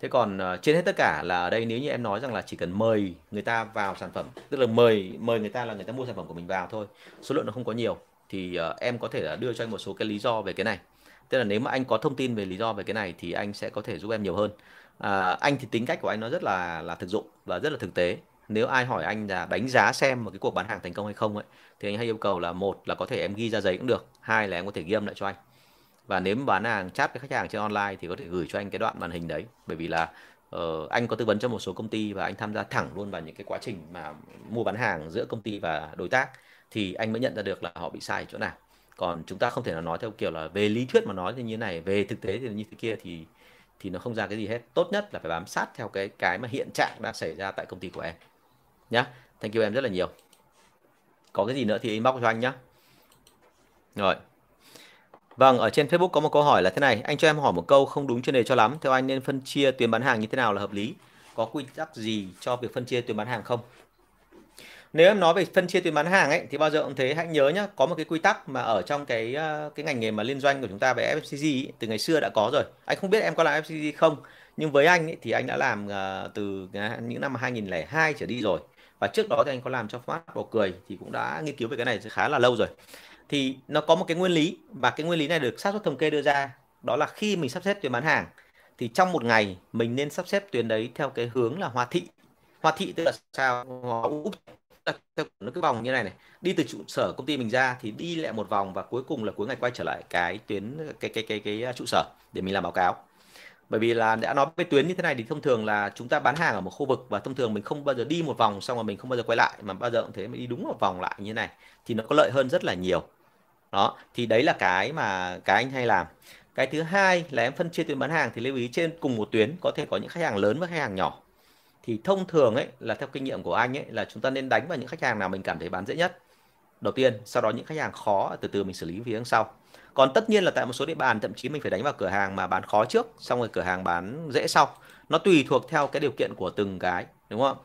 Thế còn uh, trên hết tất cả là ở đây nếu như em nói rằng là chỉ cần mời người ta vào sản phẩm tức là mời mời người ta là người ta mua sản phẩm của mình vào thôi số lượng nó không có nhiều thì uh, em có thể là đưa cho anh một số cái lý do về cái này. Tức là nếu mà anh có thông tin về lý do về cái này thì anh sẽ có thể giúp em nhiều hơn. À, anh thì tính cách của anh nó rất là là thực dụng và rất là thực tế nếu ai hỏi anh là đánh giá xem một cái cuộc bán hàng thành công hay không ấy thì anh hay yêu cầu là một là có thể em ghi ra giấy cũng được hai là em có thể ghi âm lại cho anh. Và nếu bán hàng chat với khách hàng trên online thì có thể gửi cho anh cái đoạn màn hình đấy. Bởi vì là uh, anh có tư vấn cho một số công ty và anh tham gia thẳng luôn vào những cái quá trình mà mua bán hàng giữa công ty và đối tác thì anh mới nhận ra được là họ bị sai chỗ nào. Còn chúng ta không thể nào nói theo kiểu là về lý thuyết mà nói thì như này về thực tế thì như thế kia thì thì nó không ra cái gì hết. Tốt nhất là phải bám sát theo cái cái mà hiện trạng đang xảy ra tại công ty của em nhá thank you em rất là nhiều có cái gì nữa thì inbox cho anh nhá rồi Vâng, ở trên Facebook có một câu hỏi là thế này, anh cho em hỏi một câu không đúng chuyên đề cho lắm, theo anh nên phân chia tuyến bán hàng như thế nào là hợp lý? Có quy tắc gì cho việc phân chia tuyến bán hàng không? Nếu em nói về phân chia tuyến bán hàng ấy thì bao giờ cũng thế, hãy nhớ nhá, có một cái quy tắc mà ở trong cái ờ, cái ngành nghề mà liên doanh của chúng ta về FMCG ấy, từ ngày xưa đã có rồi. Anh không biết em có làm FMCG không, nhưng với anh ấy, thì anh đã làm uh, từ ờ, những năm 2002 trở đi rồi. Và trước đó thì anh có làm cho Phát bỏ Cười thì cũng đã nghiên cứu về cái này khá là lâu rồi. Thì nó có một cái nguyên lý và cái nguyên lý này được xác suất thống kê đưa ra đó là khi mình sắp xếp tuyến bán hàng thì trong một ngày mình nên sắp xếp tuyến đấy theo cái hướng là hoa thị. Hoa thị tức là sao? Úp theo nó cứ vòng như này này. Đi từ trụ sở công ty mình ra thì đi lại một vòng và cuối cùng là cuối ngày quay trở lại cái tuyến cái cái cái cái, cái trụ sở để mình làm báo cáo bởi vì là đã nói về tuyến như thế này thì thông thường là chúng ta bán hàng ở một khu vực và thông thường mình không bao giờ đi một vòng xong rồi mình không bao giờ quay lại, mà bao giờ cũng thế, mình đi đúng một vòng lại như thế này thì nó có lợi hơn rất là nhiều. Đó, thì đấy là cái mà cái anh hay làm. Cái thứ hai là em phân chia tuyến bán hàng thì lưu ý trên cùng một tuyến có thể có những khách hàng lớn và khách hàng nhỏ. Thì thông thường ấy, là theo kinh nghiệm của anh ấy, là chúng ta nên đánh vào những khách hàng nào mình cảm thấy bán dễ nhất. Đầu tiên, sau đó những khách hàng khó, từ từ mình xử lý phía đằng sau còn tất nhiên là tại một số địa bàn thậm chí mình phải đánh vào cửa hàng mà bán khó trước xong rồi cửa hàng bán dễ sau. Nó tùy thuộc theo cái điều kiện của từng cái đúng không?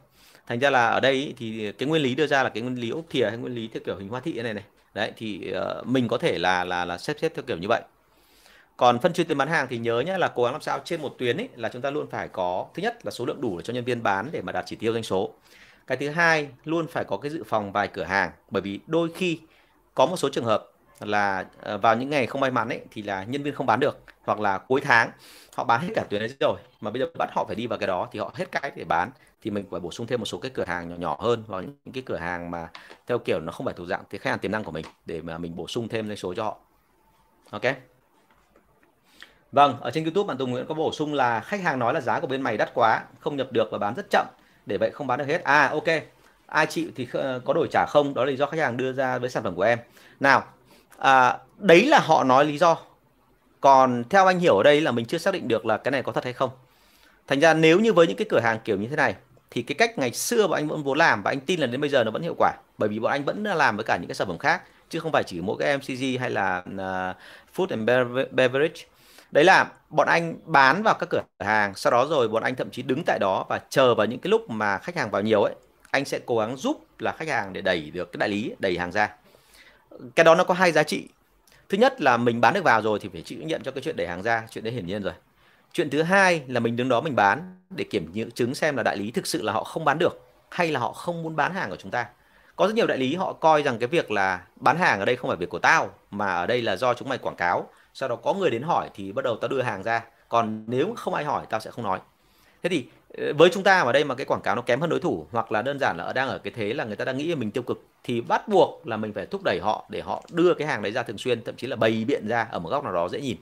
Thành ra là ở đây thì cái nguyên lý đưa ra là cái nguyên lý ốc thìa hay nguyên lý theo kiểu hình hoa thị này này. Đấy thì uh, mình có thể là là là xếp xếp theo kiểu như vậy. Còn phân chia tuyến bán hàng thì nhớ nhé là cố gắng làm sao trên một tuyến ấy là chúng ta luôn phải có thứ nhất là số lượng đủ để cho nhân viên bán để mà đạt chỉ tiêu doanh số. Cái thứ hai luôn phải có cái dự phòng vài cửa hàng bởi vì đôi khi có một số trường hợp là ờ, vào những ngày không may mắn ấy, thì là nhân viên không bán được, hoặc là cuối tháng họ bán hết cả tuyến đấy rồi, mà bây giờ bắt họ phải đi vào cái đó thì họ hết cái để bán, thì mình phải bổ sung thêm một số cái cửa hàng nhỏ nhỏ hơn vào những cái cửa hàng mà theo kiểu nó không phải thuộc dạng cái khách hàng tiềm năng của mình, để mà mình bổ sung thêm doanh số cho họ. Ok? Vâng ở trên youtube bạn tùng nguyễn có bổ sung là khách hàng nói là giá của bên mày đắt quá, không nhập được và bán rất chậm, để vậy không bán được hết. À ok. Ai chịu thì có đổi trả không? Đó là lý do khách hàng đưa ra với sản phẩm của em. Nào à, đấy là họ nói lý do. Còn theo anh hiểu ở đây là mình chưa xác định được là cái này có thật hay không. Thành ra nếu như với những cái cửa hàng kiểu như thế này thì cái cách ngày xưa bọn anh vẫn vốn làm và anh tin là đến bây giờ nó vẫn hiệu quả bởi vì bọn anh vẫn làm với cả những cái sản phẩm khác chứ không phải chỉ mỗi cái MCG hay là uh, food and beverage. Đấy là bọn anh bán vào các cửa hàng sau đó rồi bọn anh thậm chí đứng tại đó và chờ vào những cái lúc mà khách hàng vào nhiều ấy anh sẽ cố gắng giúp là khách hàng để đẩy được cái đại lý đẩy hàng ra cái đó nó có hai giá trị. Thứ nhất là mình bán được vào rồi thì phải chịu nhận cho cái chuyện đẩy hàng ra, chuyện đấy hiển nhiên rồi. Chuyện thứ hai là mình đứng đó mình bán để kiểm chứng xem là đại lý thực sự là họ không bán được hay là họ không muốn bán hàng của chúng ta. Có rất nhiều đại lý họ coi rằng cái việc là bán hàng ở đây không phải việc của tao, mà ở đây là do chúng mày quảng cáo. Sau đó có người đến hỏi thì bắt đầu tao đưa hàng ra. Còn nếu không ai hỏi, tao sẽ không nói. Thế thì với chúng ta ở đây mà cái quảng cáo nó kém hơn đối thủ, hoặc là đơn giản là đang ở cái thế là người ta đang nghĩ là mình tiêu cực, thì bắt buộc là mình phải thúc đẩy họ để họ đưa cái hàng đấy ra thường xuyên, thậm chí là bày biện ra ở một góc nào đó dễ nhìn.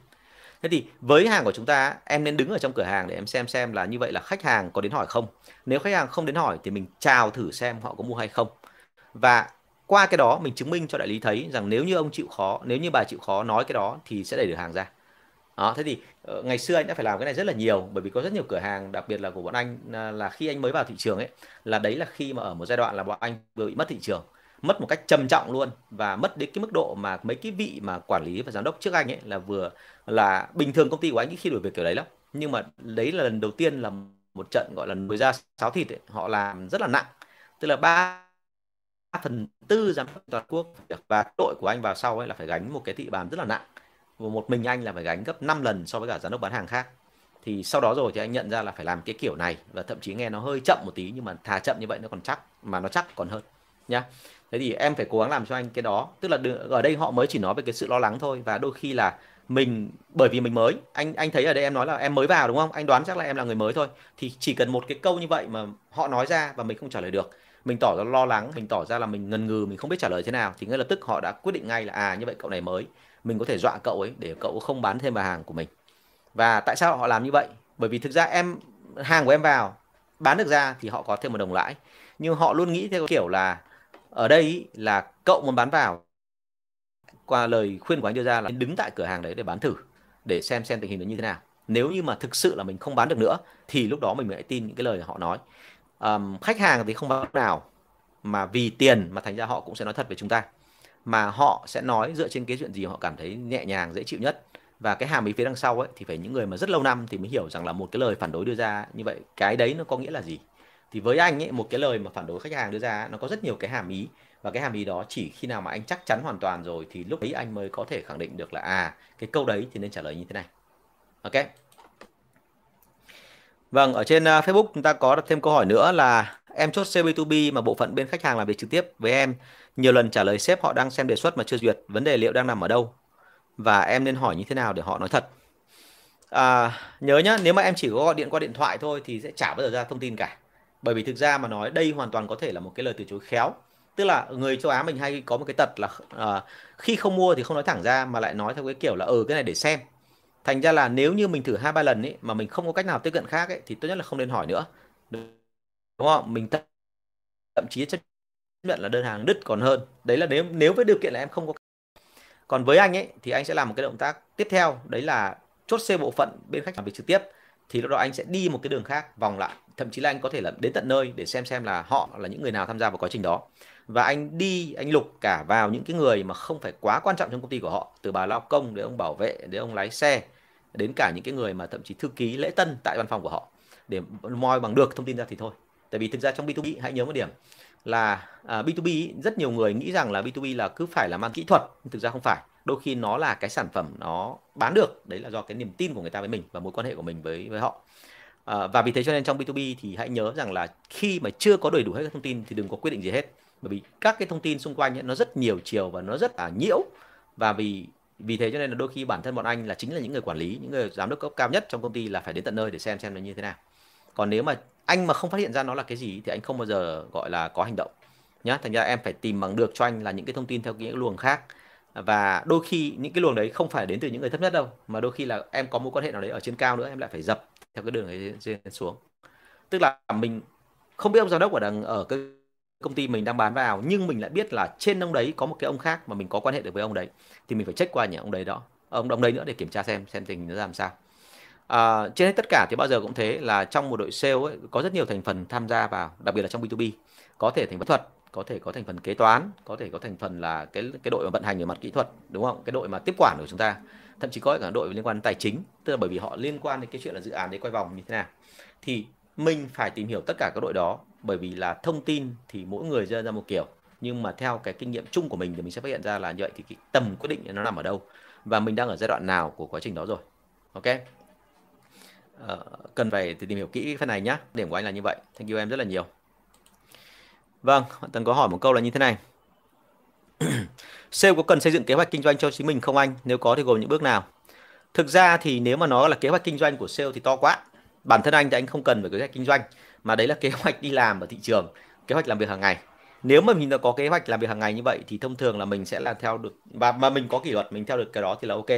Thế thì với hàng của chúng ta, em nên đứng ở trong cửa hàng để em xem xem là như vậy là khách hàng có đến hỏi không. Nếu khách hàng không đến hỏi thì mình chào thử xem họ có mua hay không. Và qua cái đó mình chứng minh cho đại lý thấy rằng nếu như ông chịu khó, nếu như bà chịu khó nói cái đó thì sẽ đẩy được hàng ra đó, thế thì ờ, ngày xưa anh đã phải làm cái này rất là nhiều, bởi vì có rất nhiều cửa hàng, đặc biệt là của bọn anh à, là khi anh mới vào thị trường ấy, là đấy là khi mà ở một giai đoạn là bọn anh vừa bị mất thị trường, mất một cách trầm trọng luôn, và mất đến cái mức độ mà mấy cái vị mà quản lý và giám đốc trước anh ấy là vừa là bình thường công ty của anh khi đổi việc kiểu đấy lắm nhưng mà đấy là lần đầu tiên là một trận, gọi là nồi ra sáo thịt ấy. họ làm rất là nặng tức là ba phần tư giám đốc toàn quốc và đội của anh vào sau ấy là phải gánh một cái thị bàn rất là nặng một mình anh là phải gánh gấp 5 lần so với cả giám đốc bán hàng khác. Thì sau đó rồi thì anh nhận ra là phải làm cái kiểu này và thậm chí nghe nó hơi chậm một tí, nhưng mà thà chậm như vậy nó còn chắc, mà nó chắc còn hơn, nhá. Thế thì em phải cố gắng làm cho anh cái đó. Tức là ở đây họ mới chỉ nói về cái sự lo lắng thôi và đôi khi là mình, bởi vì mình mới, anh anh thấy ở đây em nói là em mới vào đúng không? Anh đoán chắc là em là người mới thôi. Thì chỉ cần một cái câu như vậy mà họ nói ra và mình không trả lời được. Mình tỏ ra lo lắng, mình tỏ ra là mình ngần ngừ, mình không biết trả lời thế nào. Thì ngay lập tức họ đã quyết định ngay là à như vậy cậu này mới mình có thể dọa cậu ấy để cậu không bán thêm vào hàng của mình. Và tại sao họ làm như vậy? Bởi vì thực ra em hàng của em vào bán được ra thì họ có thêm một đồng lãi. Nhưng họ luôn nghĩ theo kiểu là ở đây là cậu muốn bán vào. Qua lời khuyên của anh đưa ra là đứng tại cửa hàng đấy để bán thử để xem xem tình hình nó như thế nào. Nếu như mà thực sự là mình không bán được nữa thì lúc đó mình mới tin những cái lời họ nói. Um, khách hàng thì không bán nào mà vì tiền mà thành ra họ cũng sẽ nói thật về chúng ta mà họ sẽ nói dựa trên cái chuyện gì họ cảm thấy nhẹ nhàng, dễ chịu nhất. Và cái hàm ý phía đằng sau ấy, thì phải những người mà rất lâu năm thì mới hiểu rằng là một cái lời phản đối đưa ra như vậy, cái đấy nó có nghĩa là gì? Thì với anh ấy, một cái lời mà phản đối khách hàng đưa ra, nó có rất nhiều cái hàm ý. Và cái hàm ý đó chỉ khi nào mà anh chắc chắn hoàn toàn rồi thì lúc ấy anh mới có thể khẳng định được là à cái câu đấy thì nên trả lời như thế này. Ok? Vâng ở trên à, Facebook chúng ta có thêm câu hỏi nữa là em chốt CB2B mà bộ phận bên khách hàng làm việc trực tiếp với em. Nhiều lần trả lời sếp họ đang xem đề xuất mà chưa duyệt vấn đề liệu đang nằm ở đâu. Và em nên hỏi như thế nào để họ nói thật. À, nhớ nhá nếu mà em chỉ có gọi điện qua điện thoại thôi thì sẽ chả bao giờ ra thông tin cả. Bởi vì thực ra mà nói đây hoàn toàn có thể là một cái lời từ chối khéo. Tức là người châu Á mình hay có một cái tật là à, khi không mua thì không nói thẳng ra mà lại nói theo cái kiểu là ừ cái này để xem. Thành ra là nếu như mình thử hai ba lần ấy mà mình không có cách nào tiếp cận khác ấy thì tốt nhất là không nên hỏi nữa. đúng không? Mình thậm chí chấp nhận là đơn hàng đứt còn hơn. Đấy là nếu nếu với điều kiện là em không có còn với anh ấy thì anh sẽ làm một cái động tác tiếp theo, đấy là chốt xe bộ phận bên khách làm việc trực tiếp. Thì lúc đó anh sẽ đi một cái đường khác, vòng lại. Thậm chí là anh có thể là đến tận nơi để xem xem là họ là những người nào tham gia vào quá trình đó. Và anh đi, anh lục cả vào những cái người mà không phải quá quan trọng trong công ty của họ. Từ bà lao công, đến ông bảo vệ, đến ông lái xe, đến cả những cái người mà thậm chí thư ký lễ tân tại văn phòng của họ. Để moi bằng được thông tin ra thì thôi tại vì thực ra trong B2B hãy nhớ một điểm là à, B2B rất nhiều người nghĩ rằng là B2B là cứ phải là mang kỹ thuật nhưng thực ra không phải. Đôi khi nó là cái sản phẩm nó bán được đấy là do cái niềm tin của người ta với mình và mối quan hệ của mình với với họ. À, và vì thế cho nên trong B2B thì hãy nhớ rằng là khi mà chưa có đầy đủ hết các thông tin thì đừng có quyết định gì hết. Bởi vì các cái thông tin xung quanh ấy, nó rất nhiều chiều và nó rất là nhiễu. Và vì vì thế cho nên là đôi khi bản thân bọn anh là chính là những người quản lý những người giám đốc cấp cao nhất trong công ty là phải đến tận nơi để xem xem nó như thế nào. Còn nếu mà anh mà không phát hiện ra nó là cái gì thì anh không bao giờ, gọi là, có hành động, nhá. Thành ra em phải tìm bằng được cho anh là những cái thông tin theo những luồng khác. Và đôi khi những cái luồng đấy không phải đến từ những người thấp nhất đâu, mà đôi khi là em có mối quan hệ nào đấy ở trên cao nữa, em lại phải dập theo cái đường ấy trên xuống. Tức là mình không biết ông giám đốc ở đằng, ở cái công ty mình đang bán vào, nhưng mình lại biết là trên ông đấy có một cái ông khác mà mình có quan hệ được với ông đấy, thì mình phải check qua nhà ông đấy đó, ông ông đấy nữa để kiểm tra xem xem tình nó làm sao à, trên hết tất cả thì bao giờ cũng thế là trong một đội sale ấy, có rất nhiều thành phần tham gia vào đặc biệt là trong B2B có thể thành phần thuật có thể có thành phần kế toán có thể có thành phần là cái cái đội mà vận hành ở mặt kỹ thuật đúng không? Cái đội mà tiếp quản của chúng ta. Thậm chí có cả đội liên quan đến tài chính tức là bởi vì họ liên quan đến cái chuyện là dự án đấy quay vòng như thế nào. Thì mình phải tìm hiểu tất cả các đội đó bởi vì là thông tin thì mỗi người ra ra một kiểu. Nhưng mà theo cái kinh nghiệm chung của mình thì mình sẽ phát hiện ra là như vậy thì cái tầm quyết định nó nằm ở đâu. Và mình đang ở giai đoạn nào của quá trình đó rồi. Ok? Uh, cần phải tìm hiểu kỹ phần này nhé điểm của anh là như vậy. Thank you em rất là nhiều. Vâng tần có hỏi một câu là như thế này. Sale có cần xây dựng kế hoạch kinh doanh cho chính mình không anh? Nếu có thì gồm những bước nào? Thực ra thì nếu mà nó là kế hoạch kinh doanh của sale thì to quá. Bản thân anh thì anh không cần phải kế hoạch kinh doanh mà đấy là kế hoạch đi làm ở thị trường kế hoạch làm việc hàng ngày. Nếu mà mình đã có kế hoạch làm việc hàng ngày như vậy thì thông thường là mình sẽ làm theo được và mà mình có kỷ luật mình theo được cái đó thì là ok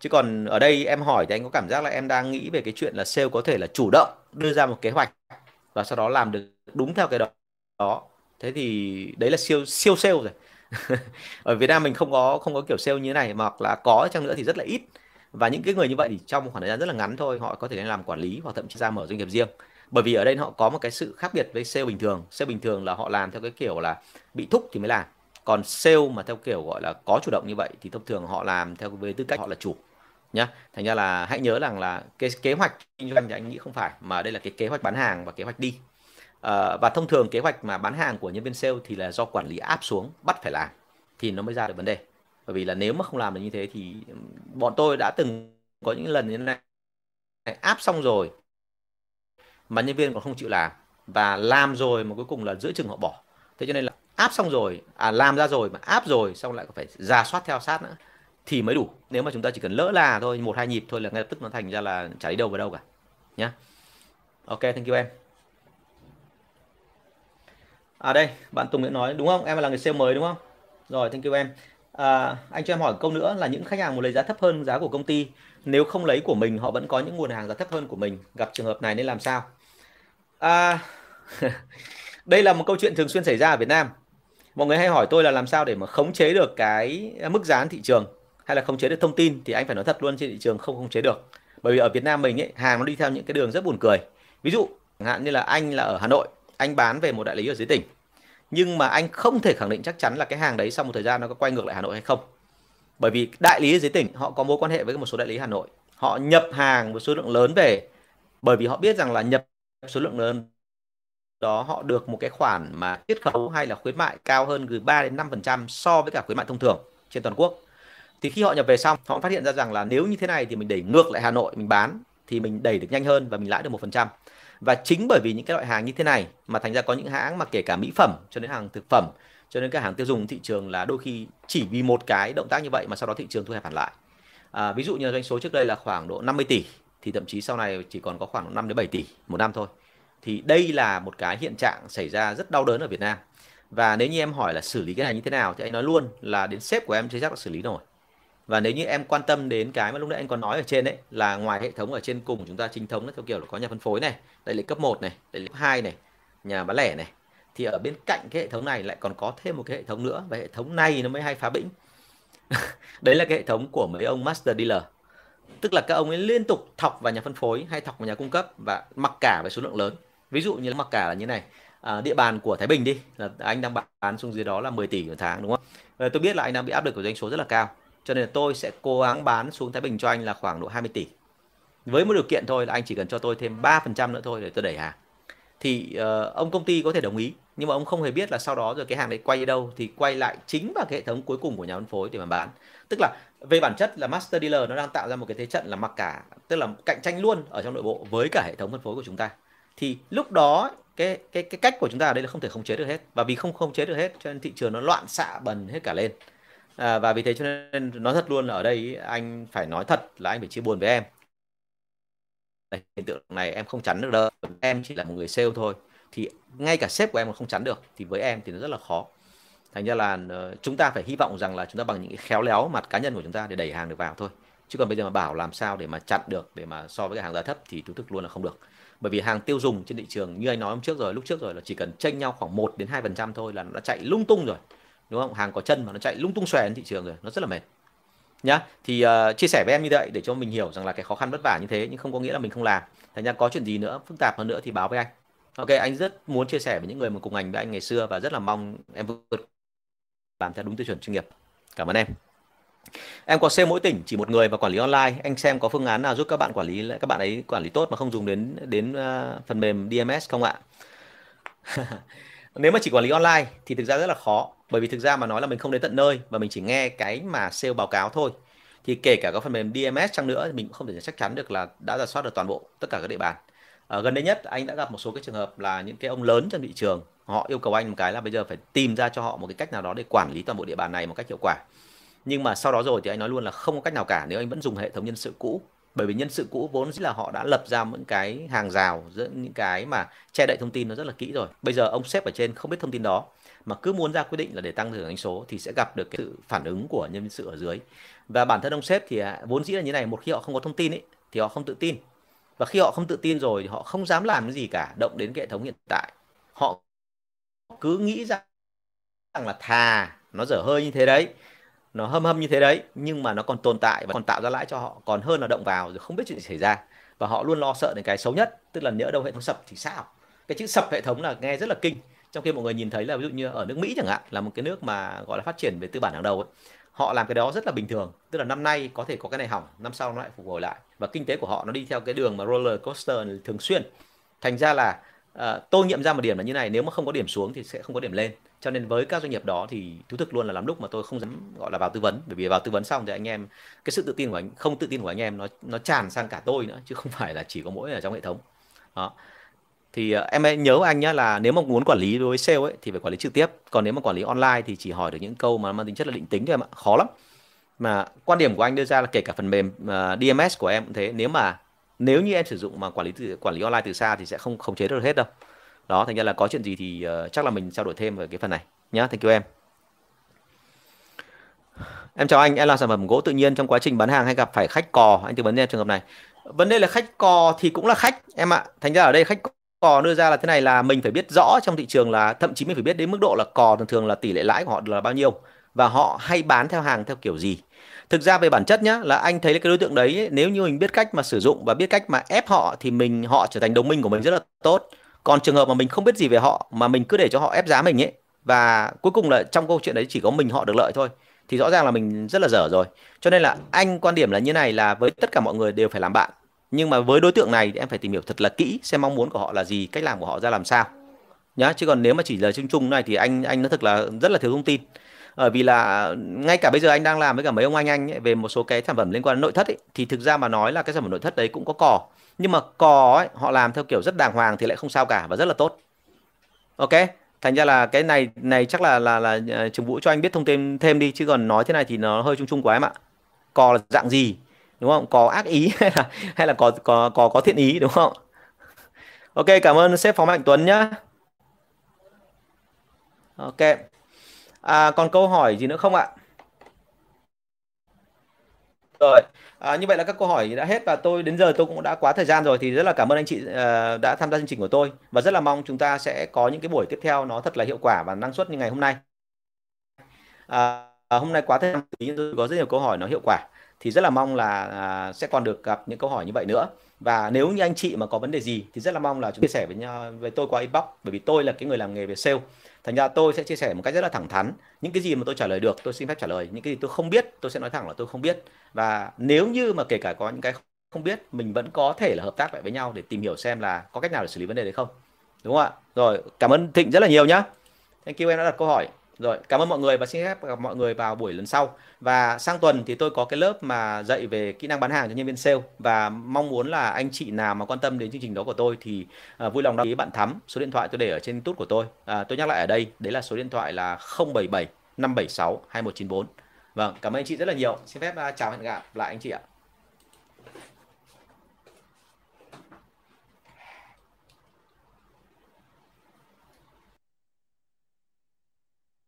chứ còn ở đây em hỏi thì anh có cảm giác là em đang nghĩ về cái chuyện là sale có thể là chủ động đưa ra một kế hoạch và sau đó làm được đúng theo cái đó. Đó thế thì đấy là siêu siêu sale rồi. Ở Việt Nam mình không có không có kiểu sale như thế này, mà hoặc là có chăng nữa thì rất là ít. Và những cái người như vậy thì trong một khoảng thời gian rất là ngắn thôi, họ có thể làm quản lý hoặc thậm chí ra mở doanh nghiệp riêng. Bởi vì ở đây họ có một cái sự khác biệt với sale bình thường. Sale bình thường là họ làm theo cái kiểu là bị thúc thì mới làm. Còn sale mà theo kiểu gọi là có chủ động như vậy thì thông thường họ làm theo với tư cách họ là chủ nhá. Thành ra là hãy nhớ rằng là cái kế hoạch kinh doanh thì anh nghĩ không phải mà đây là cái kế hoạch bán hàng và kế hoạch đi. À, và thông thường kế hoạch mà bán hàng của nhân viên sale thì là do quản lý áp xuống bắt phải làm thì nó mới ra được vấn đề. Bởi vì là nếu mà không làm được như thế thì bọn tôi đã từng có những lần như thế này áp xong rồi mà nhân viên còn không chịu làm và làm rồi mà cuối cùng là giữa chừng họ bỏ. Thế cho nên là áp xong rồi à làm ra rồi mà áp rồi xong lại phải ra soát theo sát nữa thì mới đủ. Nếu mà chúng ta chỉ cần lỡ là thôi một hai nhịp thôi là ngay lập tức nó thành ra là chả đi đâu vào đâu cả nhá. Ok thank you em. À đây bạn Tùng Nguyễn nói đúng không? Em là người sale mới đúng không? Rồi thank you em. À, anh cho em hỏi câu nữa là những khách hàng muốn lấy giá thấp hơn giá của công ty nếu không lấy của mình họ vẫn có những nguồn hàng giá thấp hơn của mình. Gặp trường hợp này nên làm sao? À, đây là một câu chuyện thường xuyên xảy ra ở Việt Nam. Mọi người hay hỏi tôi là làm sao để mà khống chế được cái mức giá thị trường? Hay là khống chế được thông tin thì anh phải nói thật luôn trên thị trường không khống chế được. Bởi vì ở Việt Nam mình ấy, hàng nó đi theo những cái đường rất buồn cười. Ví dụ, chẳng hạn như là anh là ở Hà Nội, anh bán về một đại lý ở dưới tỉnh. Nhưng mà anh không thể khẳng định chắc chắn là cái hàng đấy sau một thời gian nó có quay ngược lại Hà Nội hay không. Bởi vì đại lý ở dưới tỉnh, họ có mối quan hệ với một số đại lý Hà Nội. Họ nhập hàng một số lượng lớn về. Bởi vì họ biết rằng là nhập số lượng lớn đó, họ được một cái khoản mà chiết khấu hay là khuyến mại cao hơn từ 3 đến 5% so với cả khuyến mại thông thường trên toàn quốc. Thì khi họ nhập về xong, họ phát hiện ra rằng là nếu như thế này thì mình đẩy ngược lại Hà Nội mình bán thì mình đẩy được nhanh hơn và mình lãi được một phần trăm. Và chính bởi vì những cái loại hàng như thế này mà thành ra có những hãng mà kể cả mỹ phẩm cho đến hàng thực phẩm cho đến các hàng tiêu dùng thị trường là đôi khi chỉ vì một cái động tác như vậy mà sau đó thị trường thu hẹp hẳn lại. À, ví dụ như doanh số trước đây là khoảng độ 50 tỷ thì thậm chí sau này chỉ còn có khoảng 5 đến 7 tỷ một năm thôi. Thì đây là một cái hiện trạng xảy ra rất đau đớn ở Việt Nam. Và nếu như em hỏi là xử lý cái này như thế nào thì anh nói luôn là đến sếp của em chưa chắc là xử lý rồi và nếu như em quan tâm đến cái mà lúc nãy anh còn nói ở trên đấy là ngoài hệ thống ở trên cùng chúng ta chính thống theo kiểu là có nhà phân phối này đại lý cấp 1 này đại lý cấp 2 này nhà bán lẻ này thì ở bên cạnh cái hệ thống này lại còn có thêm một cái hệ thống nữa và hệ thống này nó mới hay phá bĩnh. Đấy là cái hệ thống của mấy ông master dealer. Tức là các ông ấy liên tục thọc vào nhà phân phối hay thọc vào nhà cung cấp và mặc cả với số lượng lớn. Ví dụ như mặc cả là như này. À, địa bàn của Thái Bình đi là anh đang bán xuống dưới đó là 10 tỷ một tháng đúng không? Ờ, tôi biết là anh đang bị áp lực của doanh số rất là cao cho nên là tôi sẽ cố gắng bán xuống Thái Bình cho anh là khoảng độ 20 tỷ. Với một điều kiện thôi là anh chỉ cần cho tôi thêm 3% nữa thôi để tôi đẩy hàng. Thì uh, ông công ty có thể đồng ý nhưng mà ông không hề biết là sau đó rồi cái hàng đấy quay đi đâu thì quay lại chính vào cái hệ thống cuối cùng của nhà phân phối để mà bán. Tức là về bản chất là master dealer nó đang tạo ra một cái thế trận là mặc cả tức là cạnh tranh luôn ở trong nội bộ với cả hệ thống phân phối của chúng ta. Thì lúc đó cái cái cái cách của chúng ta ở đây là không thể khống chế được hết. Và vì không khống chế được hết cho nên thị trường nó loạn xạ bần hết cả lên à, và vì thế cho nên nói thật luôn là ở đây anh phải nói thật là anh phải chia buồn với em. Hiện tượng này em không chắn được đâu. Em chỉ là một người sale thôi. Thì ngay cả sếp của em mà không chắn được. Thì với em thì nó rất là khó. Thành ra là ờ, chúng ta phải hy vọng rằng là chúng ta bằng những cái khéo léo mặt cá nhân của chúng ta để đẩy hàng được vào thôi. Chứ còn bây giờ mà bảo làm sao để mà chặn được để mà so với cái hàng giá thấp thì thú thực luôn là không được. Bởi vì hàng tiêu dùng trên thị trường như anh nói hôm trước rồi lúc trước rồi là chỉ cần chênh nhau khoảng 1 đến 2 phần trăm thôi là nó đã chạy lung tung rồi đúng không? Hàng có chân mà nó chạy lung tung xòe trên thị trường rồi nó rất là mệt. Nhá thì uh, chia sẻ với em như vậy để cho mình hiểu rằng là cái khó khăn vất vả như thế nhưng không có nghĩa là mình không làm. Thành ra có chuyện gì nữa phức tạp hơn nữa thì báo với anh. Ok anh rất muốn chia sẻ với những người mà cùng ngành với anh ngày xưa và rất là mong em vượt làm theo đúng tiêu chuẩn chuyên nghiệp. Cảm ơn em. Em có sale mỗi tỉnh chỉ một người và quản lý online. Anh xem có phương án nào giúp các bạn quản lý các bạn ấy quản lý tốt mà không dùng đến đến uh, phần mềm DMS không ạ? nếu mà chỉ quản lý online thì thực ra rất là khó bởi vì thực ra mà nói là mình không đến tận nơi và mình chỉ nghe cái mà sale báo cáo thôi. Thì kể cả có phần mềm DMS chăng nữa thì mình cũng không thể chắc chắn được là đã giả soát được toàn bộ tất cả các địa bàn. À, gần đây nhất anh đã gặp một số cái trường hợp là những cái ông lớn trong thị trường họ yêu cầu anh một cái là bây giờ phải tìm ra cho họ một cái cách nào đó để quản lý toàn bộ địa bàn này một cách hiệu quả. Nhưng mà sau đó rồi thì anh nói luôn là không có cách nào cả nếu anh vẫn dùng hệ thống nhân sự cũ bởi vì nhân sự cũ vốn dĩ là họ đã lập ra những cái hàng rào, giữa những cái mà che đậy thông tin nó rất là kỹ rồi. Bây giờ ông sếp ở trên không biết thông tin đó, mà cứ muốn ra quyết định là để tăng thưởng doanh số thì sẽ gặp được cái sự phản ứng của nhân sự ở dưới. Và bản thân ông sếp thì à, vốn dĩ là như này, một khi họ không có thông tin ấy, thì họ không tự tin. Và khi họ không tự tin rồi thì họ không dám làm cái gì cả, động đến cái hệ thống hiện tại. Họ cứ nghĩ rằng là, thà nó dở hơi như thế đấy nó hâm hâm như thế đấy nhưng mà nó còn tồn tại và còn tạo ra lãi cho họ. Còn hơn là động vào rồi không biết chuyện gì xảy ra. Và họ luôn lo sợ đến cái xấu nhất tức là nhỡ đâu hệ thống sập thì sao? Cái chữ sập hệ thống là nghe rất là kinh. Trong khi mọi người nhìn thấy là ví dụ như ở nước Mỹ chẳng hạn là một cái nước mà gọi là phát triển về tư bản hàng đầu ấy, họ làm cái đó rất là bình thường. Tức là năm nay có thể có cái này hỏng năm sau nó lại phục hồi lại. Và kinh tế của họ nó đi theo cái đường mà roller coaster thường xuyên. Thành ra là ờ, uh, tôi nghiệm ra một điểm là như này nếu mà không có điểm xuống thì sẽ không có điểm lên cho nên với các doanh nghiệp đó thì thú thực luôn là lắm lúc mà tôi không dám gọi là vào tư vấn. Bởi vì vào tư vấn xong thì anh em cái sự tự tin của anh không tự tin của anh em nó nó tràn sang cả tôi nữa chứ không phải là chỉ có mỗi ở trong hệ thống. Đó. Thì ờ, em nhớ anh nhé là nếu mà muốn quản lý đối với sale ấy thì phải quản lý trực tiếp. Còn nếu mà quản lý online thì chỉ hỏi được những câu mà mang tính chất là định tính thôi em ạ. Khó lắm. Mà quan điểm của anh đưa ra là kể cả phần mềm ờ, uh, DMS của em cũng thế. Nếu mà nếu như em sử dụng mà quản lý từ, quản lý online từ xa thì sẽ không khống chế được hết đâu đó thành ra là có chuyện gì thì uh, chắc là mình trao đổi thêm về cái phần này nhá. Thank you em. Em chào anh em làm sản phẩm gỗ tự nhiên trong quá trình bán hàng hay gặp phải khách cò? Anh tư vấn em trường hợp này. Vấn đề là khách cò thì cũng là khách em ạ. Thành ra ở đây khách cò đưa ra là thế này là mình phải biết rõ trong thị trường là thậm chí mình phải biết đến mức độ là cò thường thường là tỷ lệ lãi của họ là bao nhiêu và họ hay bán theo hàng theo kiểu gì. Thực ra về bản chất nhá là anh thấy cái đối tượng đấy nếu như mình biết cách mà sử dụng và biết cách mà ép họ thì mình họ trở thành đồng minh của mình rất là tốt còn trường hợp mà mình không biết gì về họ mà mình cứ để cho họ ép giá mình ấy và cuối cùng là trong câu chuyện đấy chỉ có mình họ được lợi thôi thì rõ ràng là mình rất là dở rồi. Cho nên là anh quan điểm là như này là với tất cả mọi người đều phải làm bạn. Nhưng mà với đối tượng này thì em phải tìm hiểu thật là kỹ xem mong muốn của họ là gì cách làm của họ ra làm sao. Nhá chứ còn nếu mà chỉ là chung chung này thì anh anh nó thực là rất là thiếu thông tin. Bởi vì là ngay cả bây giờ anh đang làm với cả mấy ông anh anh ấy, về một số cái sản phẩm liên quan đến nội thất ấy, thì thực ra mà nói là cái sản phẩm nội thất đấy cũng có cò nhưng mà cò ấy họ làm theo kiểu rất đàng hoàng thì lại không sao cả và rất là tốt. Ok thành ra là cái này này chắc là là là ờ, trường vũ cho anh biết thông tin thêm đi chứ còn nói thế này thì nó hơi chung chung quá em ạ. Cò là dạng gì đúng không? Có ác ý hay là hay là có có có có thiện ý đúng không? Ok cảm ơn sếp phóng mạnh tuấn nhá. Ok. À, còn câu hỏi gì nữa không ạ? Rồi à, như vậy là các câu hỏi đã hết và tôi đến giờ tôi cũng đã quá thời gian rồi thì rất là cảm ơn anh chị uh, đã tham gia chương trình của tôi. Và rất là mong chúng ta sẽ có những cái buổi tiếp theo nó thật là hiệu quả và năng suất như ngày hôm nay. À, à hôm nay quá thời gian nhưng tôi có rất nhiều câu hỏi nó hiệu quả. Thì rất là mong là à, sẽ còn được gặp những câu hỏi như vậy nữa. Và nếu như anh chị mà có vấn đề gì thì rất là mong là chúng chia sẻ với nhau với tôi qua inbox. Bởi vì tôi là cái người làm nghề về sale thành ra tôi sẽ chia sẻ một cách rất là thẳng thắn. Những cái gì mà tôi trả lời được, tôi xin phép trả lời. Những cái gì tôi không biết, tôi sẽ nói thẳng là tôi không biết. Và nếu như mà kể cả có những cái không biết, mình vẫn có thể là hợp tác lại với nhau để tìm hiểu xem là có cách nào để xử lý vấn đề đấy không. Đúng không ạ? Rồi, cảm ơn thịnh rất là nhiều nhá. Thank you, em đã đặt câu hỏi rồi, cảm ơn mọi người và xin phép gặp mọi người vào buổi lần sau. Và sang tuần thì tôi có cái lớp mà dạy về kỹ năng bán hàng cho nhân viên sale và mong muốn là anh chị nào mà quan tâm đến chương trình đó của tôi thì à, vui lòng đăng ký bạn thắm. Số điện thoại tôi để ở trên tút của tôi. À, tôi nhắc lại ở đây, đấy là số điện thoại là 077 576 2194. Vâng, cảm ơn anh chị rất là nhiều. Xin phép uh, chào hẹn gặp lại anh chị ạ.